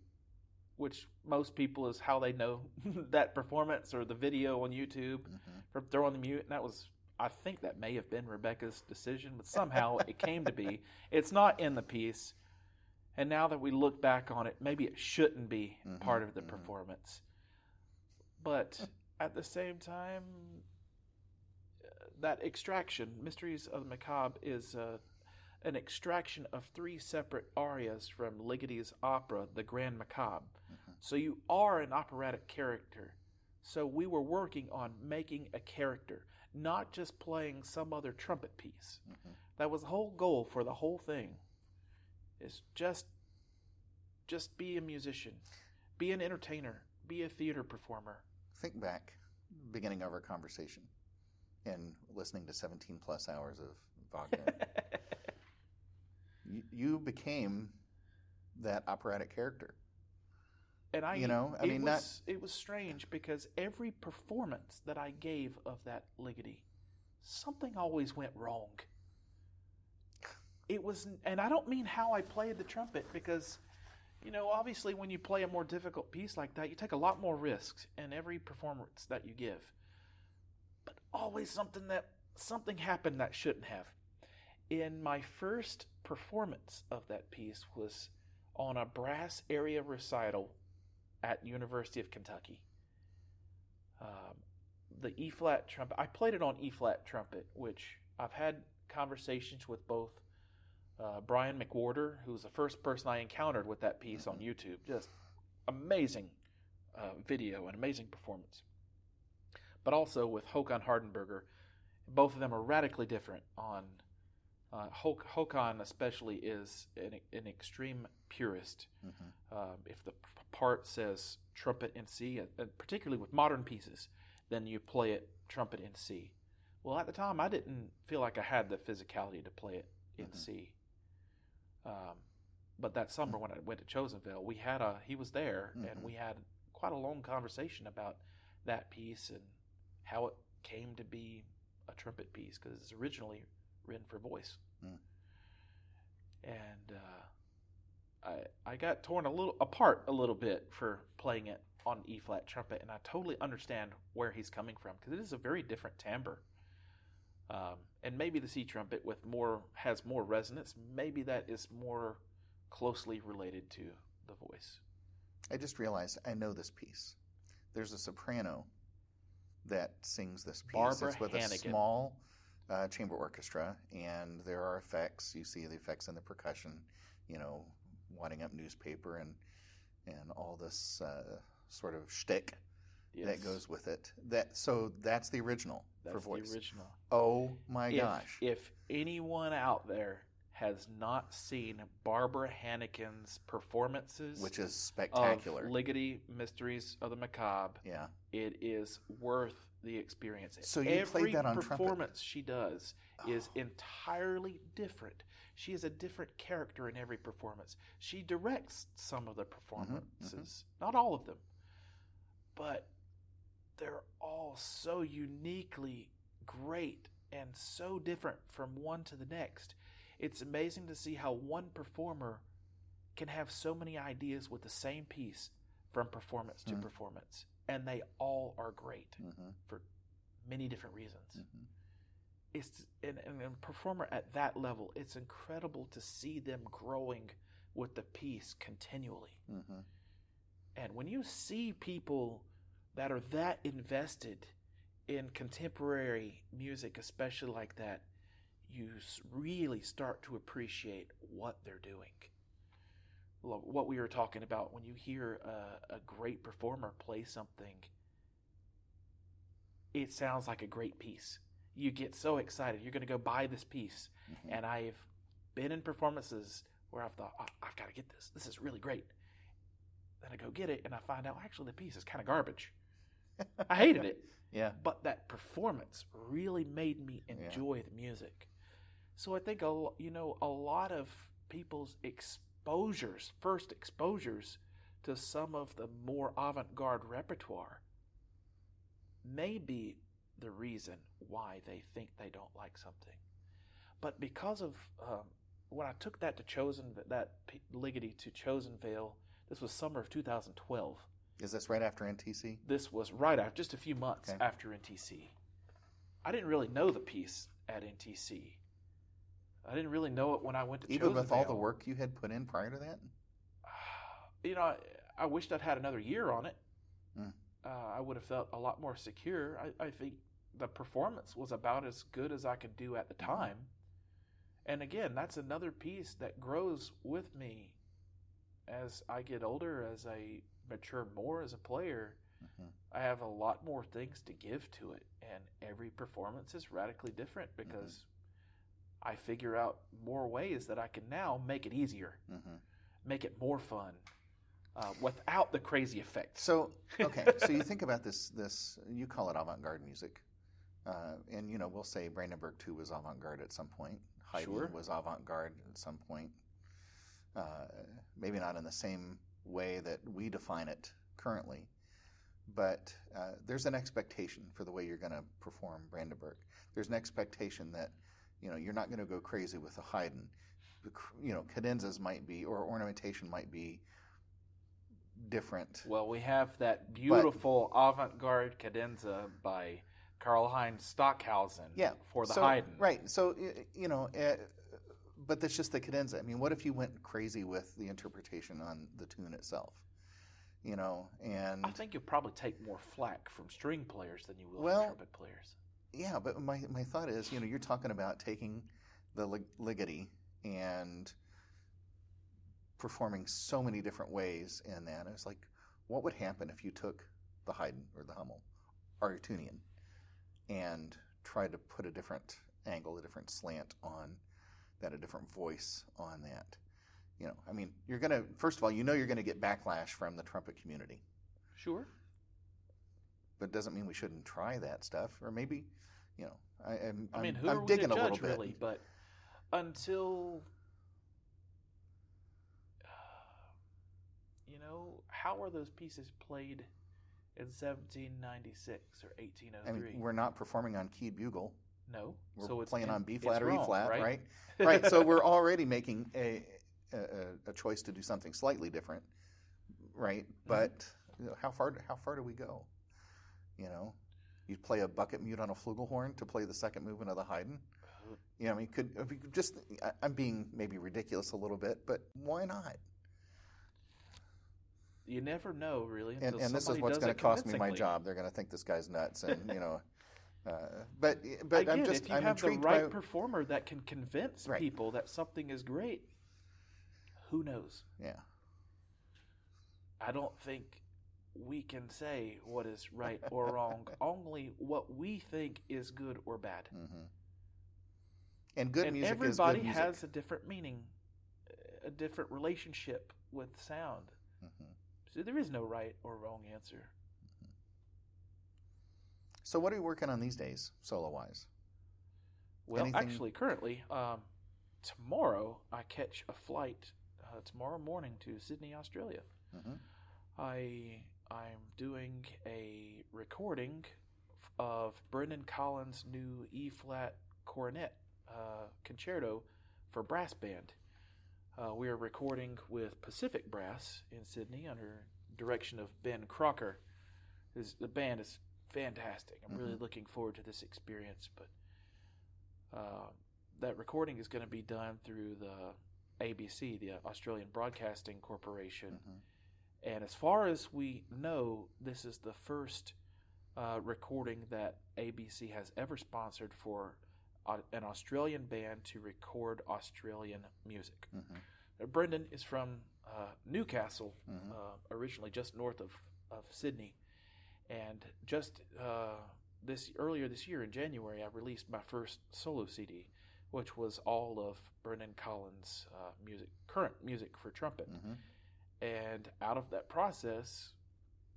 which most people is how they know that performance or the video on YouTube hmm from throwing the mute. And that was, I think that may have been Rebecca's decision, but somehow it came to be. It's not in the piece. And now that we look back on it, maybe it shouldn't be Mhm, part of the mhm. performance. But at the same time, uh, that extraction, Mysteries of the Macabre, is uh, an extraction of three separate arias from Ligeti's opera, The Grand Macabre. Mhm. So you are an operatic character. So we were working on making a character, not just playing some other trumpet piece. hmm That was the whole goal for the whole thing. Is just just be a musician, be an entertainer, be a theater performer. Think back, beginning of our conversation, and listening to 17 plus hours of Wagner. you, you became that operatic character. And I, You know, I it mean, was, it was strange because every performance that I gave of that Ligeti, something always went wrong. It was, and I don't mean how I played the trumpet because, you know, obviously when you play a more difficult piece like that, you take a lot more risks in every performance that you give. But always something that something happened that shouldn't have. In my first performance of that piece was on a brass area recital at University of Kentucky. Um, the E flat trumpet. I played it on E flat trumpet, which I've had conversations with both uh, Brian McWhorter, who was the first person I encountered with that piece on YouTube. Just amazing uh, video, and amazing performance. But also with Håkan Hardenberger, both of them are radically different. On uh, Håkan especially is an, an extreme purist. Mhm. Um, if the p- part says trumpet in C, particularly with modern pieces, then you play it trumpet in C. Well, at the time, I didn't feel like I had the physicality to play it in Mhm. C. Um, but that summer when I went to Chosen Vale, we had a he was there, Mhm. and we had quite a long conversation about that piece and how it came to be a trumpet piece because it's originally written for voice. Mm. And uh, I I got torn a little apart a little bit for playing it on E flat trumpet, and I totally understand where he's coming from because it is a very different timbre. Um, and maybe the C trumpet with more has more resonance. Maybe that is more closely related to the voice. I just realized I know this piece. There's a soprano that sings this piece. Barbara it's with a Hannigan. small uh, chamber orchestra, and there are effects. You see the effects in the percussion, you know, wadding up newspaper and and all this uh, sort of shtick that goes with it. That so that's the original that's for voice. the original. Oh my if, gosh! If anyone out there has not seen Barbara Hannigan's performances Which is of spectacular. Ligeti Mysteries of the Macabre, yeah. it is worth the experience. So you Every played that on trumpet? performance she does is Oh. entirely different. She is a different character in every performance. She directs some of the performances, not all of them, but they're all so uniquely great and so different from one to the next. It's amazing to see how one performer can have so many ideas with the same piece from performance to Mm. performance, and they all are great hmm for many different reasons. hmm It's and, and a performer at that level. It's incredible to see them growing with the piece continually. hmm And when you see people that are that invested in contemporary music, especially like that, you really start to appreciate what they're doing. What we were talking about when you hear a, a great performer play something, it sounds like a great piece. You get so excited. You're going to go buy this piece. hmm And I've been in performances where I've thought, oh, I've got to get this. This is really great. Then I go get it, and I find out actually the piece is kind of garbage. I hated it, Yeah. but that performance really made me Yeah. enjoy the music. So I think a you know a lot of people's exposures, first exposures to some of the more avant-garde repertoire, may be the reason why they think they don't like something. But because of um, when I took that to Chosen, that Ligeti to Chosen Vale, this was summer of 2012. Is this right after NTC? This was right after, just a few months Okay. after NTC. I didn't really know the piece at NTC. I didn't really know it when I went to Even with all the work you had put in prior to that? You know, I, I wished I'd had another year on it. Mm. Uh, I would have felt a lot more secure. I, I think the performance was about as good as I could do at the Mm-hmm. time. And again, that's another piece that grows with me as I get older, as I mature more as a player. Mhm. I have a lot more things to give to it, and every performance is radically different Mm-hmm. because I figure out more ways that I can now make it easier, hmm make it more fun, uh, without the crazy effect. So okay, so you think about this. This you call it avant-garde music, uh, and you know we'll say Brandenburg Two was avant-garde at some point. Haydn Sure. was avant-garde at some point. Uh, maybe not in the same way that we define it currently, but uh, there's an expectation for the way you're going to perform Brandenburg. There's an expectation that you know you're not going to go crazy with a Haydn. You know, cadenzas might be or ornamentation might be different. Well, we have that beautiful avant-garde cadenza by Karlheinz Stockhausen Yeah, for the so, Haydn. Right. So you know, uh, but that's just the cadenza. I mean, what if you went crazy with the interpretation on the tune itself? You know, and I think you'll probably take more flack from string players than you will Well- from trumpet players. Yeah. But my my thought is, you know, you're talking about taking the lig- and performing so many different ways in that. It's like, what would happen if you took the Haydn or the Hummel or Arutunian and tried to put a different angle, a different slant on that, a different voice on that? You know, I mean, you're going to, first of all, you know you're going to get backlash from the trumpet community, Sure. But doesn't mean we shouldn't try that stuff. Or maybe, you know, I, am I mean, who I'm are we digging to a judge, little bit. really? But until you know, how are those pieces played in 1796 or I 1803? mean, we're not performing on keyed bugle. no, We're so it's playing in- on B flat or E flat, right? right? right. So we're already making a, a a- choice to do something slightly different, right? Mm-hmm. But you know, how far how far do we go? You know, you'd play a bucket mute on a flugelhorn to play the second movement of the Haydn. You know, I mean, could could just I'm being maybe ridiculous a little bit, but why not? you never know, really. And, and this is what's going to cost me my job. They're going to think this guy's nuts, and you know. Uh, but but get I'm just if you I'm have the right by performer that can convince Right. people that something is great, who knows? yeah. I don't think we can say what is right or wrong. Only what we think is good or bad. hmm And good and music everybody is good music. has a different meaning, a different relationship with sound. Mhm. So there is no right or wrong answer. So what are you working on these days, solo wise? Well, Anything- actually, currently, um, tomorrow I catch a flight uh, tomorrow morning to Sydney, Australia. hmm I I'm doing a recording of Brendan Collins' new E flat cornet uh, concerto for brass band. Uh, we are recording with Pacific Brass in Sydney under direction of Ben Crocker. This, the band is fantastic. I'm really Mhm. looking forward to this experience. But uh, that recording is going to be done through the ABC, the Australian Broadcasting Corporation. hmm And as far as we know, this is the first uh, recording that ABC has ever sponsored for uh, an Australian band to record Australian music. hmm Uh, Brendan is from uh, Newcastle, Mhm. uh, originally just north of, of Sydney. And just uh, this earlier this year in January, I released my first solo CD, which was all of Brendan Collins' uh, music, current music for trumpet. hmm And out of that process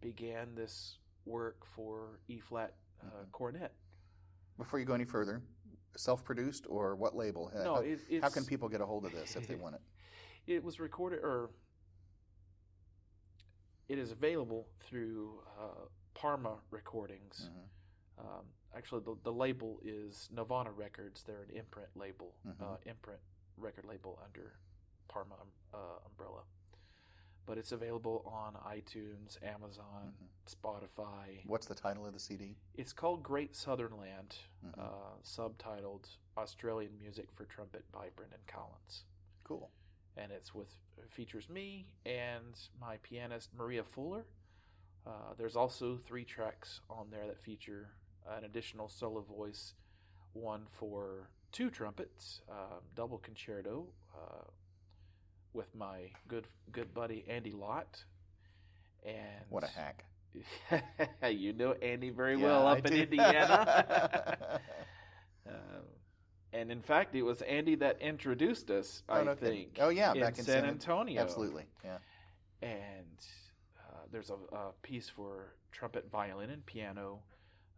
began this work for E flat uh, Mhm. cornet. Before you go any further, self-produced or what label? No, how, it, it's, how can people get a hold of this if they want it? It was recorded, or it is available through uh, Parma Recordings. Mhm. Um, actually, the, the label is Navona Records. They're an imprint label, Mhm. uh, imprint record label under Parma uh, umbrella. But it's available on iTunes, Amazon, Mhm. Spotify. What's the title of the CD? It's called Great Southern Land, Mhm. uh, subtitled Australian Music for Trumpet by Brendan Collins. Cool. And it's with it features me and my pianist Maria Fuller. Uh, there's also three tracks on there that feature an additional solo voice, one for two trumpets, uh, double concerto uh, with my good good buddy Andy Lott. And What a hack. you know Andy very Yeah, well I up in do. Indiana. Um, and in fact, it was Andy that introduced us, Oh, I no kidding. think. Oh, yeah, in back in San San- Antonio. Absolutely. Yeah. And uh, there's a, a piece for trumpet, violin, and piano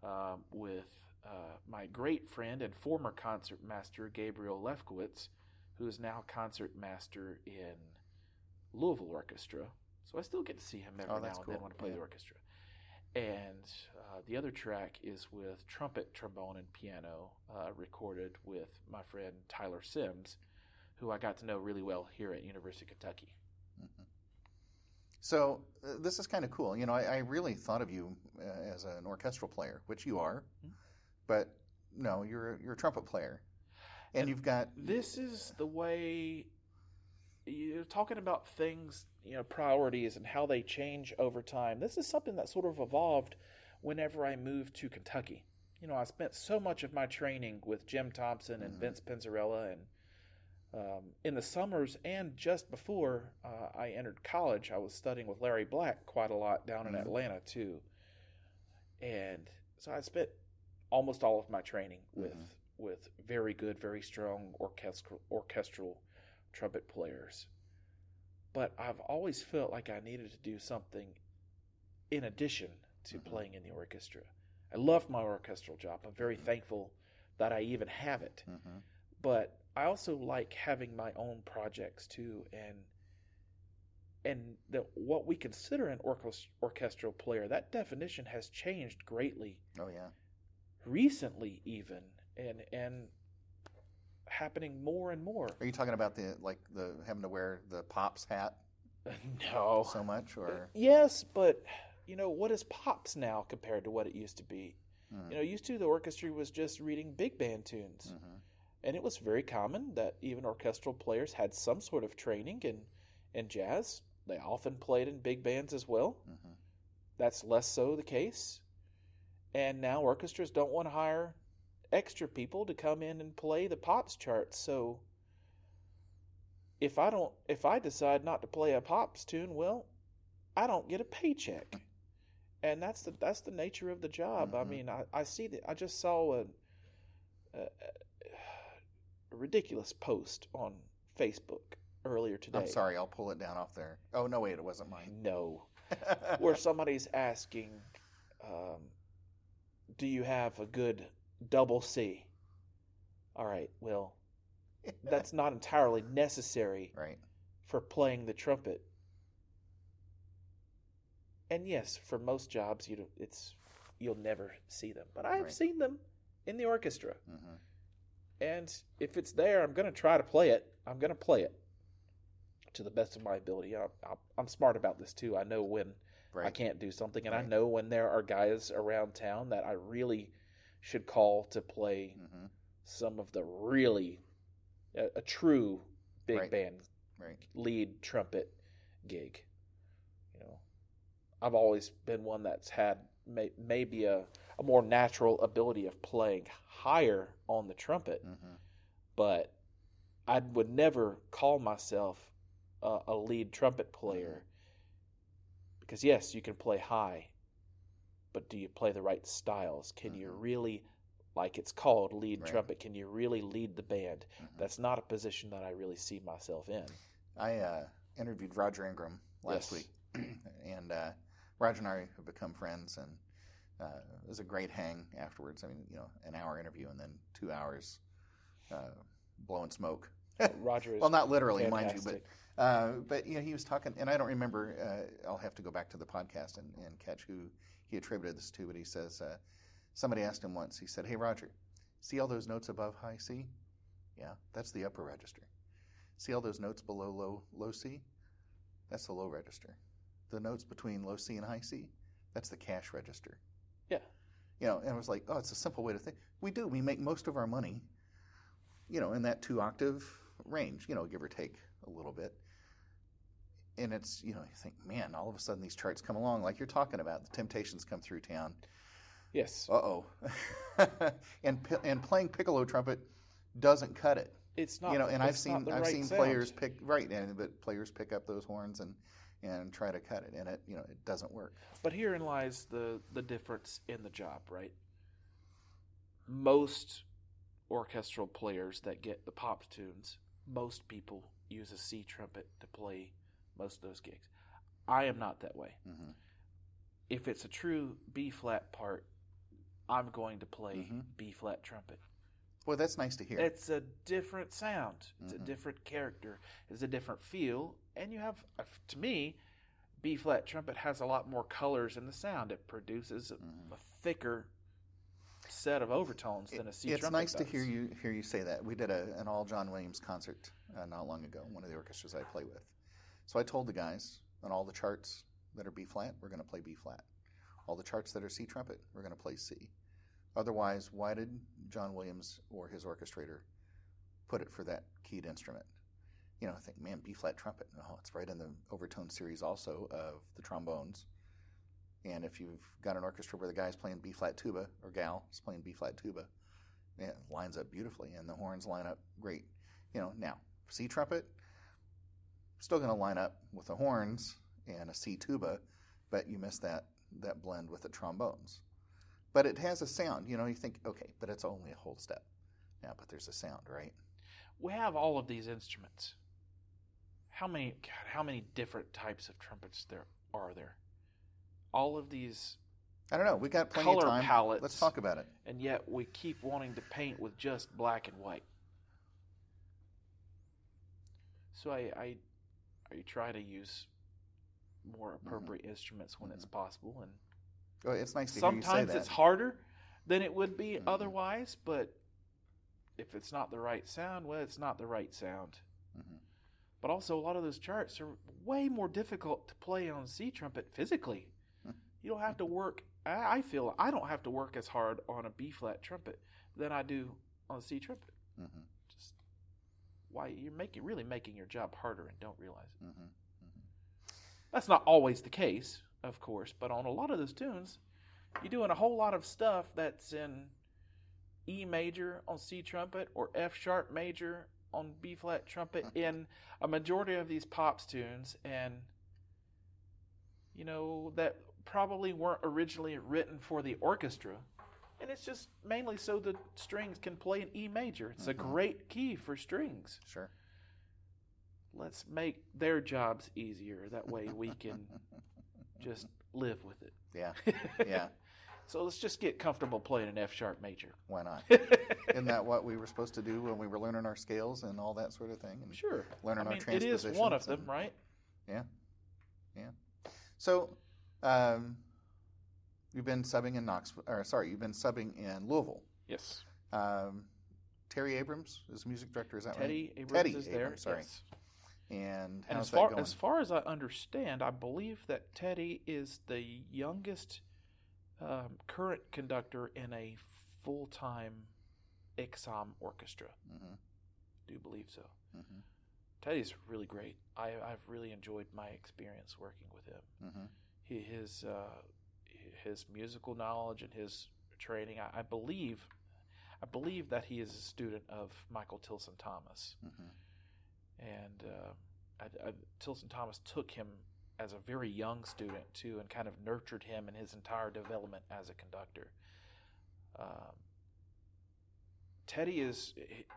um, with uh, my great friend and former concert master, Gabriel Lefkowitz, who is now concert master in Louisville Orchestra. So I still get to see him every Oh, now and then cool. when I play Yeah. the orchestra. And uh, the other track is with trumpet, trombone, and piano, uh, recorded with my friend Tyler Sims, who I got to know really well here at University of Kentucky. Mhm. So uh, this is kind of cool. You know, I, I really thought of you uh, as an orchestral player, which you are, Mhm. but no, you're a, you're a trumpet player, and you've got This is the way you're talking about things, you know, priorities and how they change over time. This is something that sort of evolved whenever I moved to Kentucky. You know, I spent so much of my training with Jim Thompson and Mhm. Vince Penzarella and Um, in the summers and just before uh, I entered college, I was studying with Larry Black quite a lot down in Mhm. Atlanta too, and so I spent almost all of my training with Mhm. With very good, very strong orchestral orchestral trumpet players. But I've always felt like I needed to do something in addition to Mhm. playing in the orchestra. I love my orchestral job. I'm very thankful that I even have it. hmm But I also like having my own projects too and and the, what we consider an orchestral player, that definition has changed greatly Oh yeah. recently even and and happening more and more. Are you talking about the like the having to wear the pops hat No. so much, or Yes, but you know, what is pops now compared to what it used to be? Mm. You know, used to the orchestra was just reading big band tunes. Mhm. And it was very common that even orchestral players had some sort of training in in jazz. They often played in big bands as well. Mhm. That's less so the case. And now orchestras don't want to hire extra people to come in and play the pops charts. So if I don't if I decide not to play a pops tune, well, I don't get a paycheck. And that's the that's the nature of the job. I Mhm. mean, I, I see that I just saw a, a, a ridiculous post on Facebook earlier today. I'm sorry, I'll pull it down off there. Oh no, wait, it wasn't mine. No. where somebody's asking, um, "Do you have a good double C?" All right, well, that's not entirely necessary right. for playing the trumpet. And yes, for most jobs, you it's you'll never see them, but I've Right. seen them in the orchestra. hmm And if it's there, I'm going to try to play it. I'm going to play it to the best of my ability. I, I, I'm smart about this too. I know when Right. I can't do something, and I know when there are guys around town that I really should call to play hmm some of the really a, a true big Right. band Right. lead trumpet gig. You know, I've always been one that's had may, maybe a, a more natural ability of playing higher on the trumpet, hmm but I would never call myself a, a lead trumpet player because yes, you can play high, but do you play the right styles? Can you Mhm. really, like it's called, lead Right. trumpet? Can you really lead the band? Mhm. That's not a position that I really see myself in. I uh, interviewed Roger Ingram last Yes. week, and uh, Roger and I have become friends, and uh, it was a great hang afterwards. I mean, you know, an hour interview and then two hours uh, blowing smoke. Roger is well, not literally, mind you, but uh, but you know, he was talking, and I don't remember. Uh, I'll have to go back to the podcast and, and catch who he attributed this to. But he says uh, somebody asked him once. He said, "Hey, Roger, see all those notes above high C? Yeah, that's the upper register. See all those notes below low low C? That's the low register. The notes between low C and high C, that's the cash register. Yeah. You know, and it was like, oh, it's a simple way to think. We do. We make most of our money, you know, in that two octave range, you know, give or take a little bit. And it's, you know, you think, man, all of a sudden these charts come along like you're talking about. The temptations come through town. yes, Uh oh. and and playing piccolo trumpet doesn't cut it it's not. you know, and I've seen I've right seen sound. players pick right, and but players pick up those horns and and try to cut it, and it you know it doesn't work. But herein lies the the difference in the job, right? Most orchestral players that get the pop tunes, most people use a C trumpet to play most of those gigs. I am not that way. hmm If it's a true B flat part, I'm going to play Mhm. B flat trumpet. Well, that's nice to hear. It's a different sound. It's Mhm. a different character. It's a different feel, and you have, uh, to me, B flat trumpet has a lot more colors in the sound. It produces a, Mhm. a thicker set of overtones than a C it's trumpet. It's nice to hear you hear you say that. We did a, an all John Williams concert uh, not long ago. One of the orchestras I play with. So I told the guys on all the charts that are B flat, we're going to play B flat. All the charts that are C trumpet, we're going to play C. Otherwise, why did John Williams or his orchestrator put it for that keyed instrument? You know, I think, man, B flat trumpet. Oh, it's right in the overtone series also of the trombones. And if you've got an orchestra where the guy's playing B flat tuba or gal is playing B flat tuba, it lines up beautifully, and the horns line up great. You know, now C trumpet, still going to line up with the horns and a C tuba, but you miss that that blend with the trombones. But it has a sound. You know, you think, okay, but it's only a whole step. Yeah, but there's a sound, right? We have all of these instruments. How many? God, how many different types of trumpets there are there? All of these, I don't know. We got plenty Color of time. palettes. Let's talk about it. and yet we keep wanting to paint with just black and white. So I, I, I try to use more appropriate instruments when it's possible, and Oh, it's nice to hear you say sometimes it's harder than it would be Mhm. otherwise. But if it's not the right sound, well, it's not the right sound. Mhm. But also, a lot of those charts are way more difficult to play on C trumpet physically. Hmm. You don't have to work. I I feel I don't have to work as hard on a B flat trumpet than I do on a C trumpet. Why you're making really making your job harder and don't realize it. Mhm. That's not always the case, of course, but on a lot of those tunes, you're doing a whole lot of stuff that's in E major on C trumpet or F sharp major on B flat trumpet in a majority of these pops tunes and you know that probably weren't originally written for the orchestra and it's just mainly so the strings can play in E major. It's a Mhm. great key for strings. Sure. Let's make their jobs easier. That way we can just live with it. Yeah. Yeah. so let's just get comfortable playing an F sharp major. Why not? Isn't that what we were supposed to do when we were learning our scales and all that sort of thing? And sure. learning I our mean, it is one of them, and- right? Yeah. Yeah. So, um, you've been subbing in Knoxville, or sorry, you've been subbing in Louisville. Yes. Um, Terry Abrams is music director. Is that right? Teddy Abrams Teddy is there. Sorry. yes. right? And And as far that going? as far as I understand, I believe that Teddy is the youngest um, current conductor in a full time ICSOM orchestra. Mhm, Do you believe so. mhm, Teddy's really great. I, I've really enjoyed my experience working with him. mhm. He, his uh, his musical knowledge and his training. I, I believe, I believe that he is a student of Michael Tilson Thomas, Mhm. and uh, I, I, Tilson Thomas took him as a very young student too, and kind of nurtured him in his entire development as a conductor. Um, Teddy is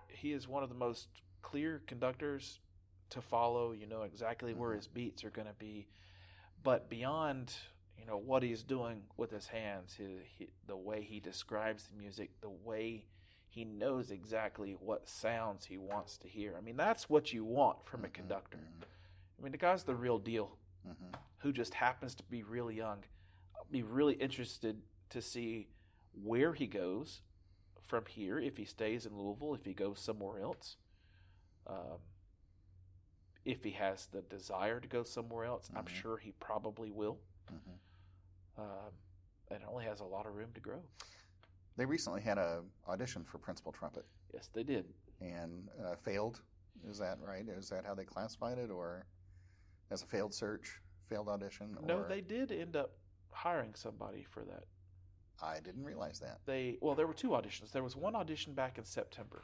he- is one of the most clear conductors to follow. You know exactly where Mhm. his beats are going to be, but beyond you know what he's doing with his hands, his, he, the way he describes the music, the way he knows exactly what sounds he wants to hear. I mean, that's what you want from a Mhm, conductor. mhm, I mean, the guy's the real deal mhm. who just happens to be really young. I'll be really interested to see where he goes from here, if he stays in Louisville, if he goes somewhere else, um, if he has the desire to go somewhere else. I'm Mhm. sure he probably will. Mhm. Um, and it only has a lot of room to grow. They recently had a audition for principal trumpet Yes, they did. and uh, failed. Is that right? Is that how they classified it, or as a failed search, failed audition? No, they did end up hiring somebody for that. I didn't realize that. They well, there were two auditions. There was one audition back in September,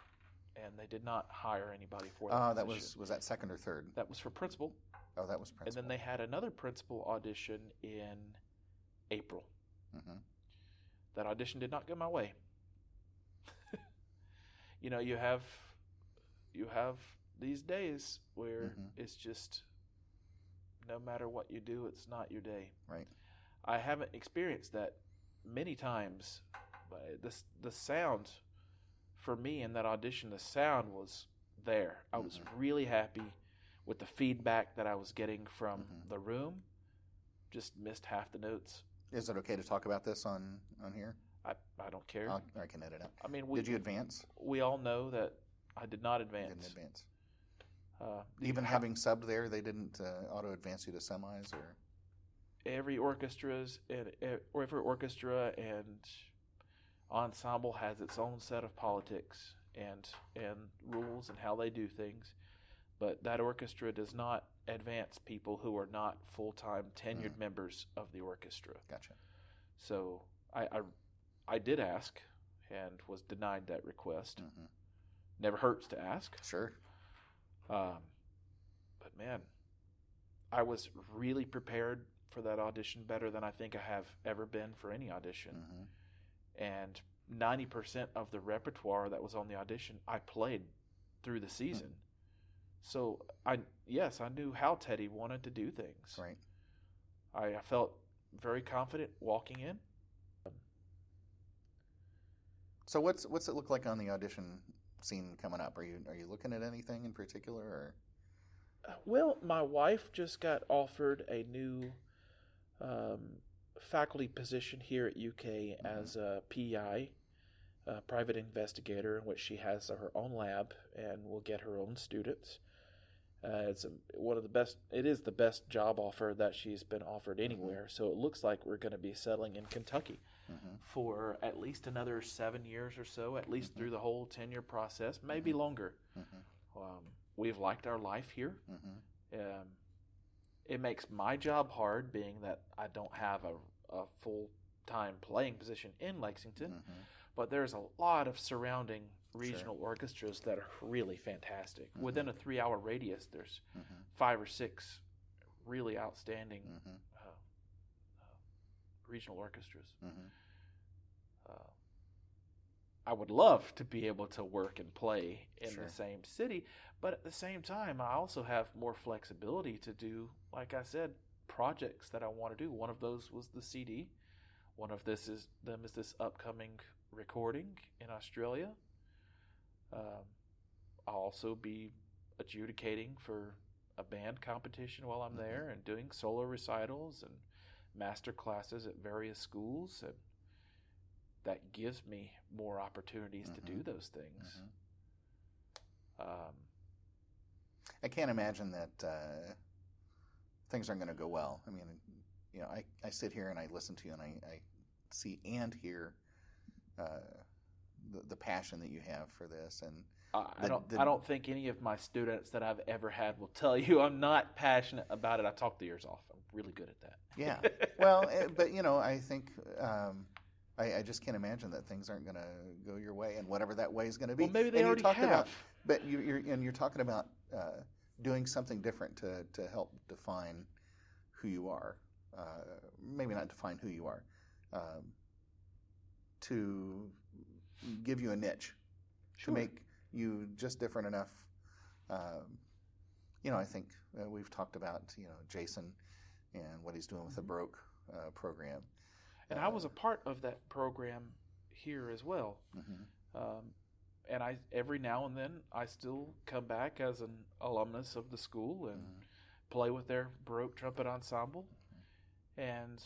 and they did not hire anybody for that. Uh, that was was that second or third? that was for principal, Oh, that was and then they had another principal audition in April. hmm That audition did not go my way. you know, you have you have these days where Mhm. it's just no matter what you do, it's not your day. Right. I haven't experienced that many times, but the the sound for me in that audition, the sound was there. I was Mhm. really happy with the feedback that I was getting from Mhm. the room. Just missed half the notes. Is it okay to talk about this on on here? I, I don't care. I'll, I can edit it. I mean, we Did you advance? we all know that I did not advance. Didn't advance. Uh, Even ha- having subbed there, they didn't uh, auto advance you to semis, or every orchestra's and every orchestra and ensemble has its own set of politics and and rules and how they do things but that orchestra does not advance people who are not full-time tenured Mhm. members of the orchestra gotcha. so I, I i did ask and was denied that request hmm never hurts to ask Sure. Um, but man, I was really prepared for that audition better than I think I have ever been for any audition. hmm And 90% of the repertoire that was on the audition, I played through the season. So I yes, I knew how Teddy wanted to do things. Right. I, I felt very confident walking in. So what's what's it look like on the audition scene coming up? Are you are you looking at anything in particular? Or Well, my wife just got offered a new um, faculty position here at UK as a PI, a private investigator, in which she has her own lab and will get her own students. Uh, it's one of the best. It is the best job offer that she's been offered anywhere. So it looks like we're going to be settling in Kentucky Mhm. for at least another seven years or so, at least through the whole tenure process, maybe longer. Mhm. Um, we've liked our life here. Um, it makes my job hard, being that I don't have a, a full time playing position in Lexington. But there's a lot of surrounding regional orchestras that are really fantastic. Mhm. Within a three hour radius, there's Mhm. five or six really outstanding Mhm. uh, uh, regional orchestras. Mhm. Uh, I would love to be able to work and play in Sure. the same city, but at the same time, I also have more flexibility to do, like I said, projects that I want to do. One of those was the CD. One of this is them is this upcoming recording in Australia. Um, I'll also be adjudicating for a band competition while I'm Mhm. there and doing solo recitals and master classes at various schools and that gives me more opportunities to do Mhm. those things. Mhm. Um, I can't imagine that uh, things aren't going to go well. I mean, you know, I, I sit here and I listen to you and I, I see and hear uh, the, the passion that you have for this. And I, The- don't. the- I don't think any of my students that I've ever had will tell you I'm not passionate about it. I talk the ears off. I'm really good at that. yeah, well, eh, but you know, I think um, I, I just can't imagine that things aren't going to go your way, and whatever that way is going to be. well, maybe they and already have. about, but you, you're and you're talking about uh, doing something different to to help define who you are. Uh, maybe not define who you are. Um, to give you a niche Sure. to make you just different enough. Um, you know, I think uh, we've talked about you know Jason and what he's doing with the Mhm. Baroque uh, program. and I was a part of that program here as well. hmm Um, and I every now and then I still come back as an alumnus of the school and Mhm. play with their Baroque trumpet ensemble. And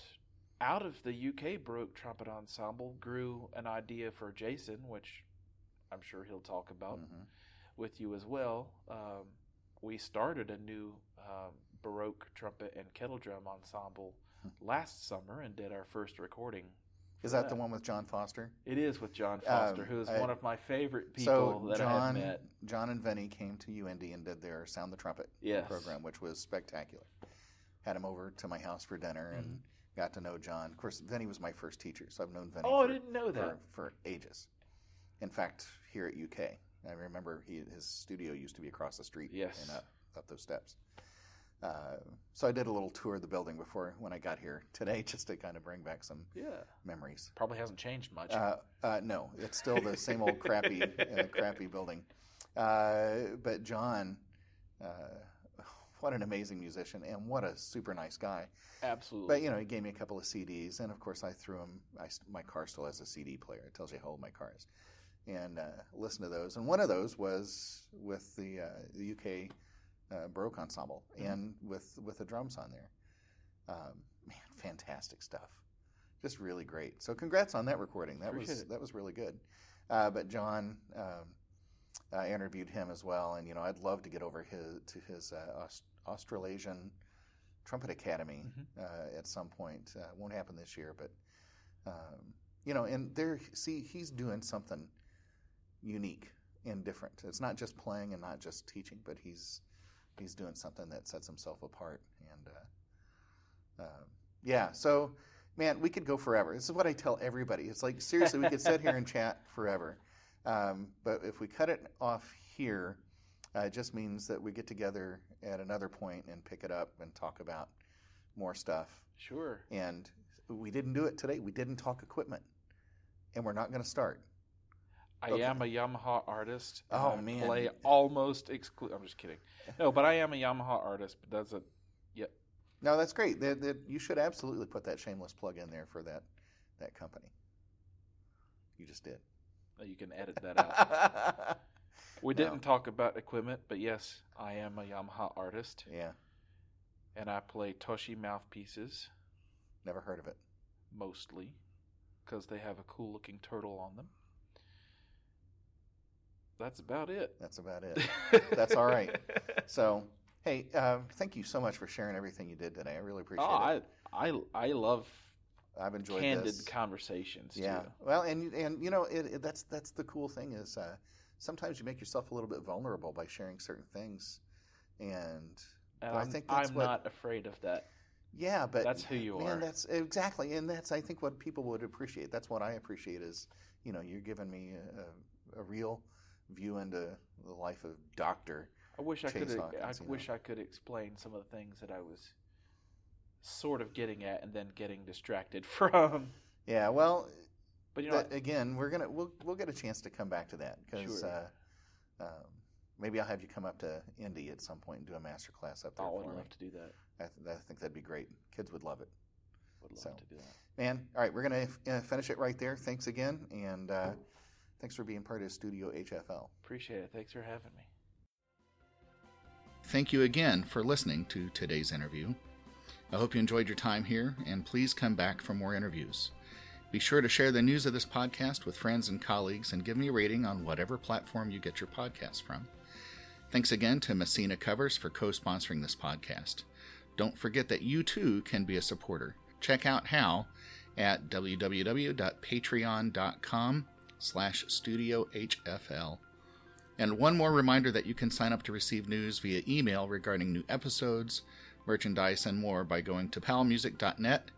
out of the UK Baroque trumpet ensemble grew an idea for Jason, which I'm sure he'll talk about Mhm. with you as well. Um, we started a new um, Baroque trumpet and kettle drum ensemble Hmm. last summer and did our first recording. Is for that the one with John Foster? It is with John Foster, Um, who is I- one of my favorite people so that I John, have met. John and Vinny came to UND and did their Sound the Trumpet Yes. program, which was spectacular. Had him over to my house for dinner and got to know John. Of course, Vinny was my first teacher, so I've known Vinny Oh, I for, didn't know that. for, for ages. In fact, here at UK, I remember he, his studio used to be across the street Yes. and up, up those steps. Uh, so I did a little tour of the building before when I got here today, just to kind of bring back some Yeah. memories. Probably hasn't changed much. Uh, uh, no, it's still the same old crappy, uh, crappy building. Uh, but John, uh, what an amazing musician, and what a super nice guy. Absolutely. But you know, he gave me a couple of CDs, and of course, I threw him. I, my car still has a CD player. It tells you how old my car is, and uh, listen to those. And one of those was with the uh, the UK uh, Baroque ensemble, Mhm. and with with the drums on there. Um, man, fantastic stuff. Just really great. So, congrats on that recording. That Appreciate was it. that was really good. Uh, but John. Um, I interviewed him as well, and you know I'd love to get over his to his uh, Aust- Australasian Trumpet Academy Mhm. uh, at some point. Uh, won't happen this year, but um, you know, and there, see, he's doing something unique and different. It's not just playing and not just teaching, but he's he's doing something that sets himself apart. And uh, uh, yeah, so man, we could go forever. This is what I tell everybody. It's like seriously, we could sit here and chat forever. Um, but if we cut it off here, Uh, it just means that we get together at another point and pick it up and talk about more stuff. Sure. And we didn't do it today. We didn't talk equipment, and we're not going to start. I Okay. am a Yamaha artist. Oh, I man. Play almost exclu I'm just kidding. No, but I am a Yamaha artist. But doesn't. Yep. No, that's great. That, that, you should absolutely put that shameless plug in there for that that company. You just did. Oh, you can edit that out. We No. didn't talk about equipment, but yes, I am a Yamaha artist, yeah, and I play Toshi mouthpieces never heard of it. mostly because they have a cool looking turtle on them. That's about it. That's about it. That's all right. So, hey, uh, thank you so much for sharing everything you did today. I really appreciate oh, it. I, I, I love I've enjoyed candid this. conversations. Yeah. too. Well, and and you know, it, it, that's that's the cool thing is uh, sometimes you make yourself a little bit vulnerable by sharing certain things, and and I think that's I'm what- not afraid of that. yeah, but That's who you man, are. that's exactly, and that's I think what people would appreciate. That's what I appreciate is you know you're giving me a, a, real view into the life of Doctor. I wish I could. Hawkins, I you know. wish I could explain some of the things that I was sort of getting at, and then getting distracted from. Yeah, well, But you know, that, again, we're gonna we'll we'll get a chance to come back to that because Sure. uh, um, maybe I'll have you come up to Indy at some point and do a master class up there I would for me. love to do that. I, th- I think that'd be great. Kids would love it. Would love So. to do that. Man, all right, we're gonna uh, finish it right there. Thanks again, and uh, thanks for being part of Studio HFL. Appreciate it. Thanks for having me. Thank you again for listening to today's interview. I hope you enjoyed your time here, and please come back for more interviews. Be sure to share the news of this podcast with friends and colleagues and give me a rating on whatever platform you get your podcast from. Thanks again to Messina Covers for co sponsoring this podcast. Don't forget that you too can be a supporter. Check out how at www.patreon.com slash studiohfl. And one more reminder that you can sign up to receive news via email regarding new episodes, merchandise, and more by going to palmusic.net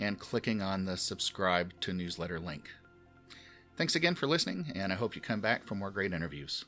and clicking on the subscribe to newsletter link. Thanks again for listening, and I hope you come back for more great interviews.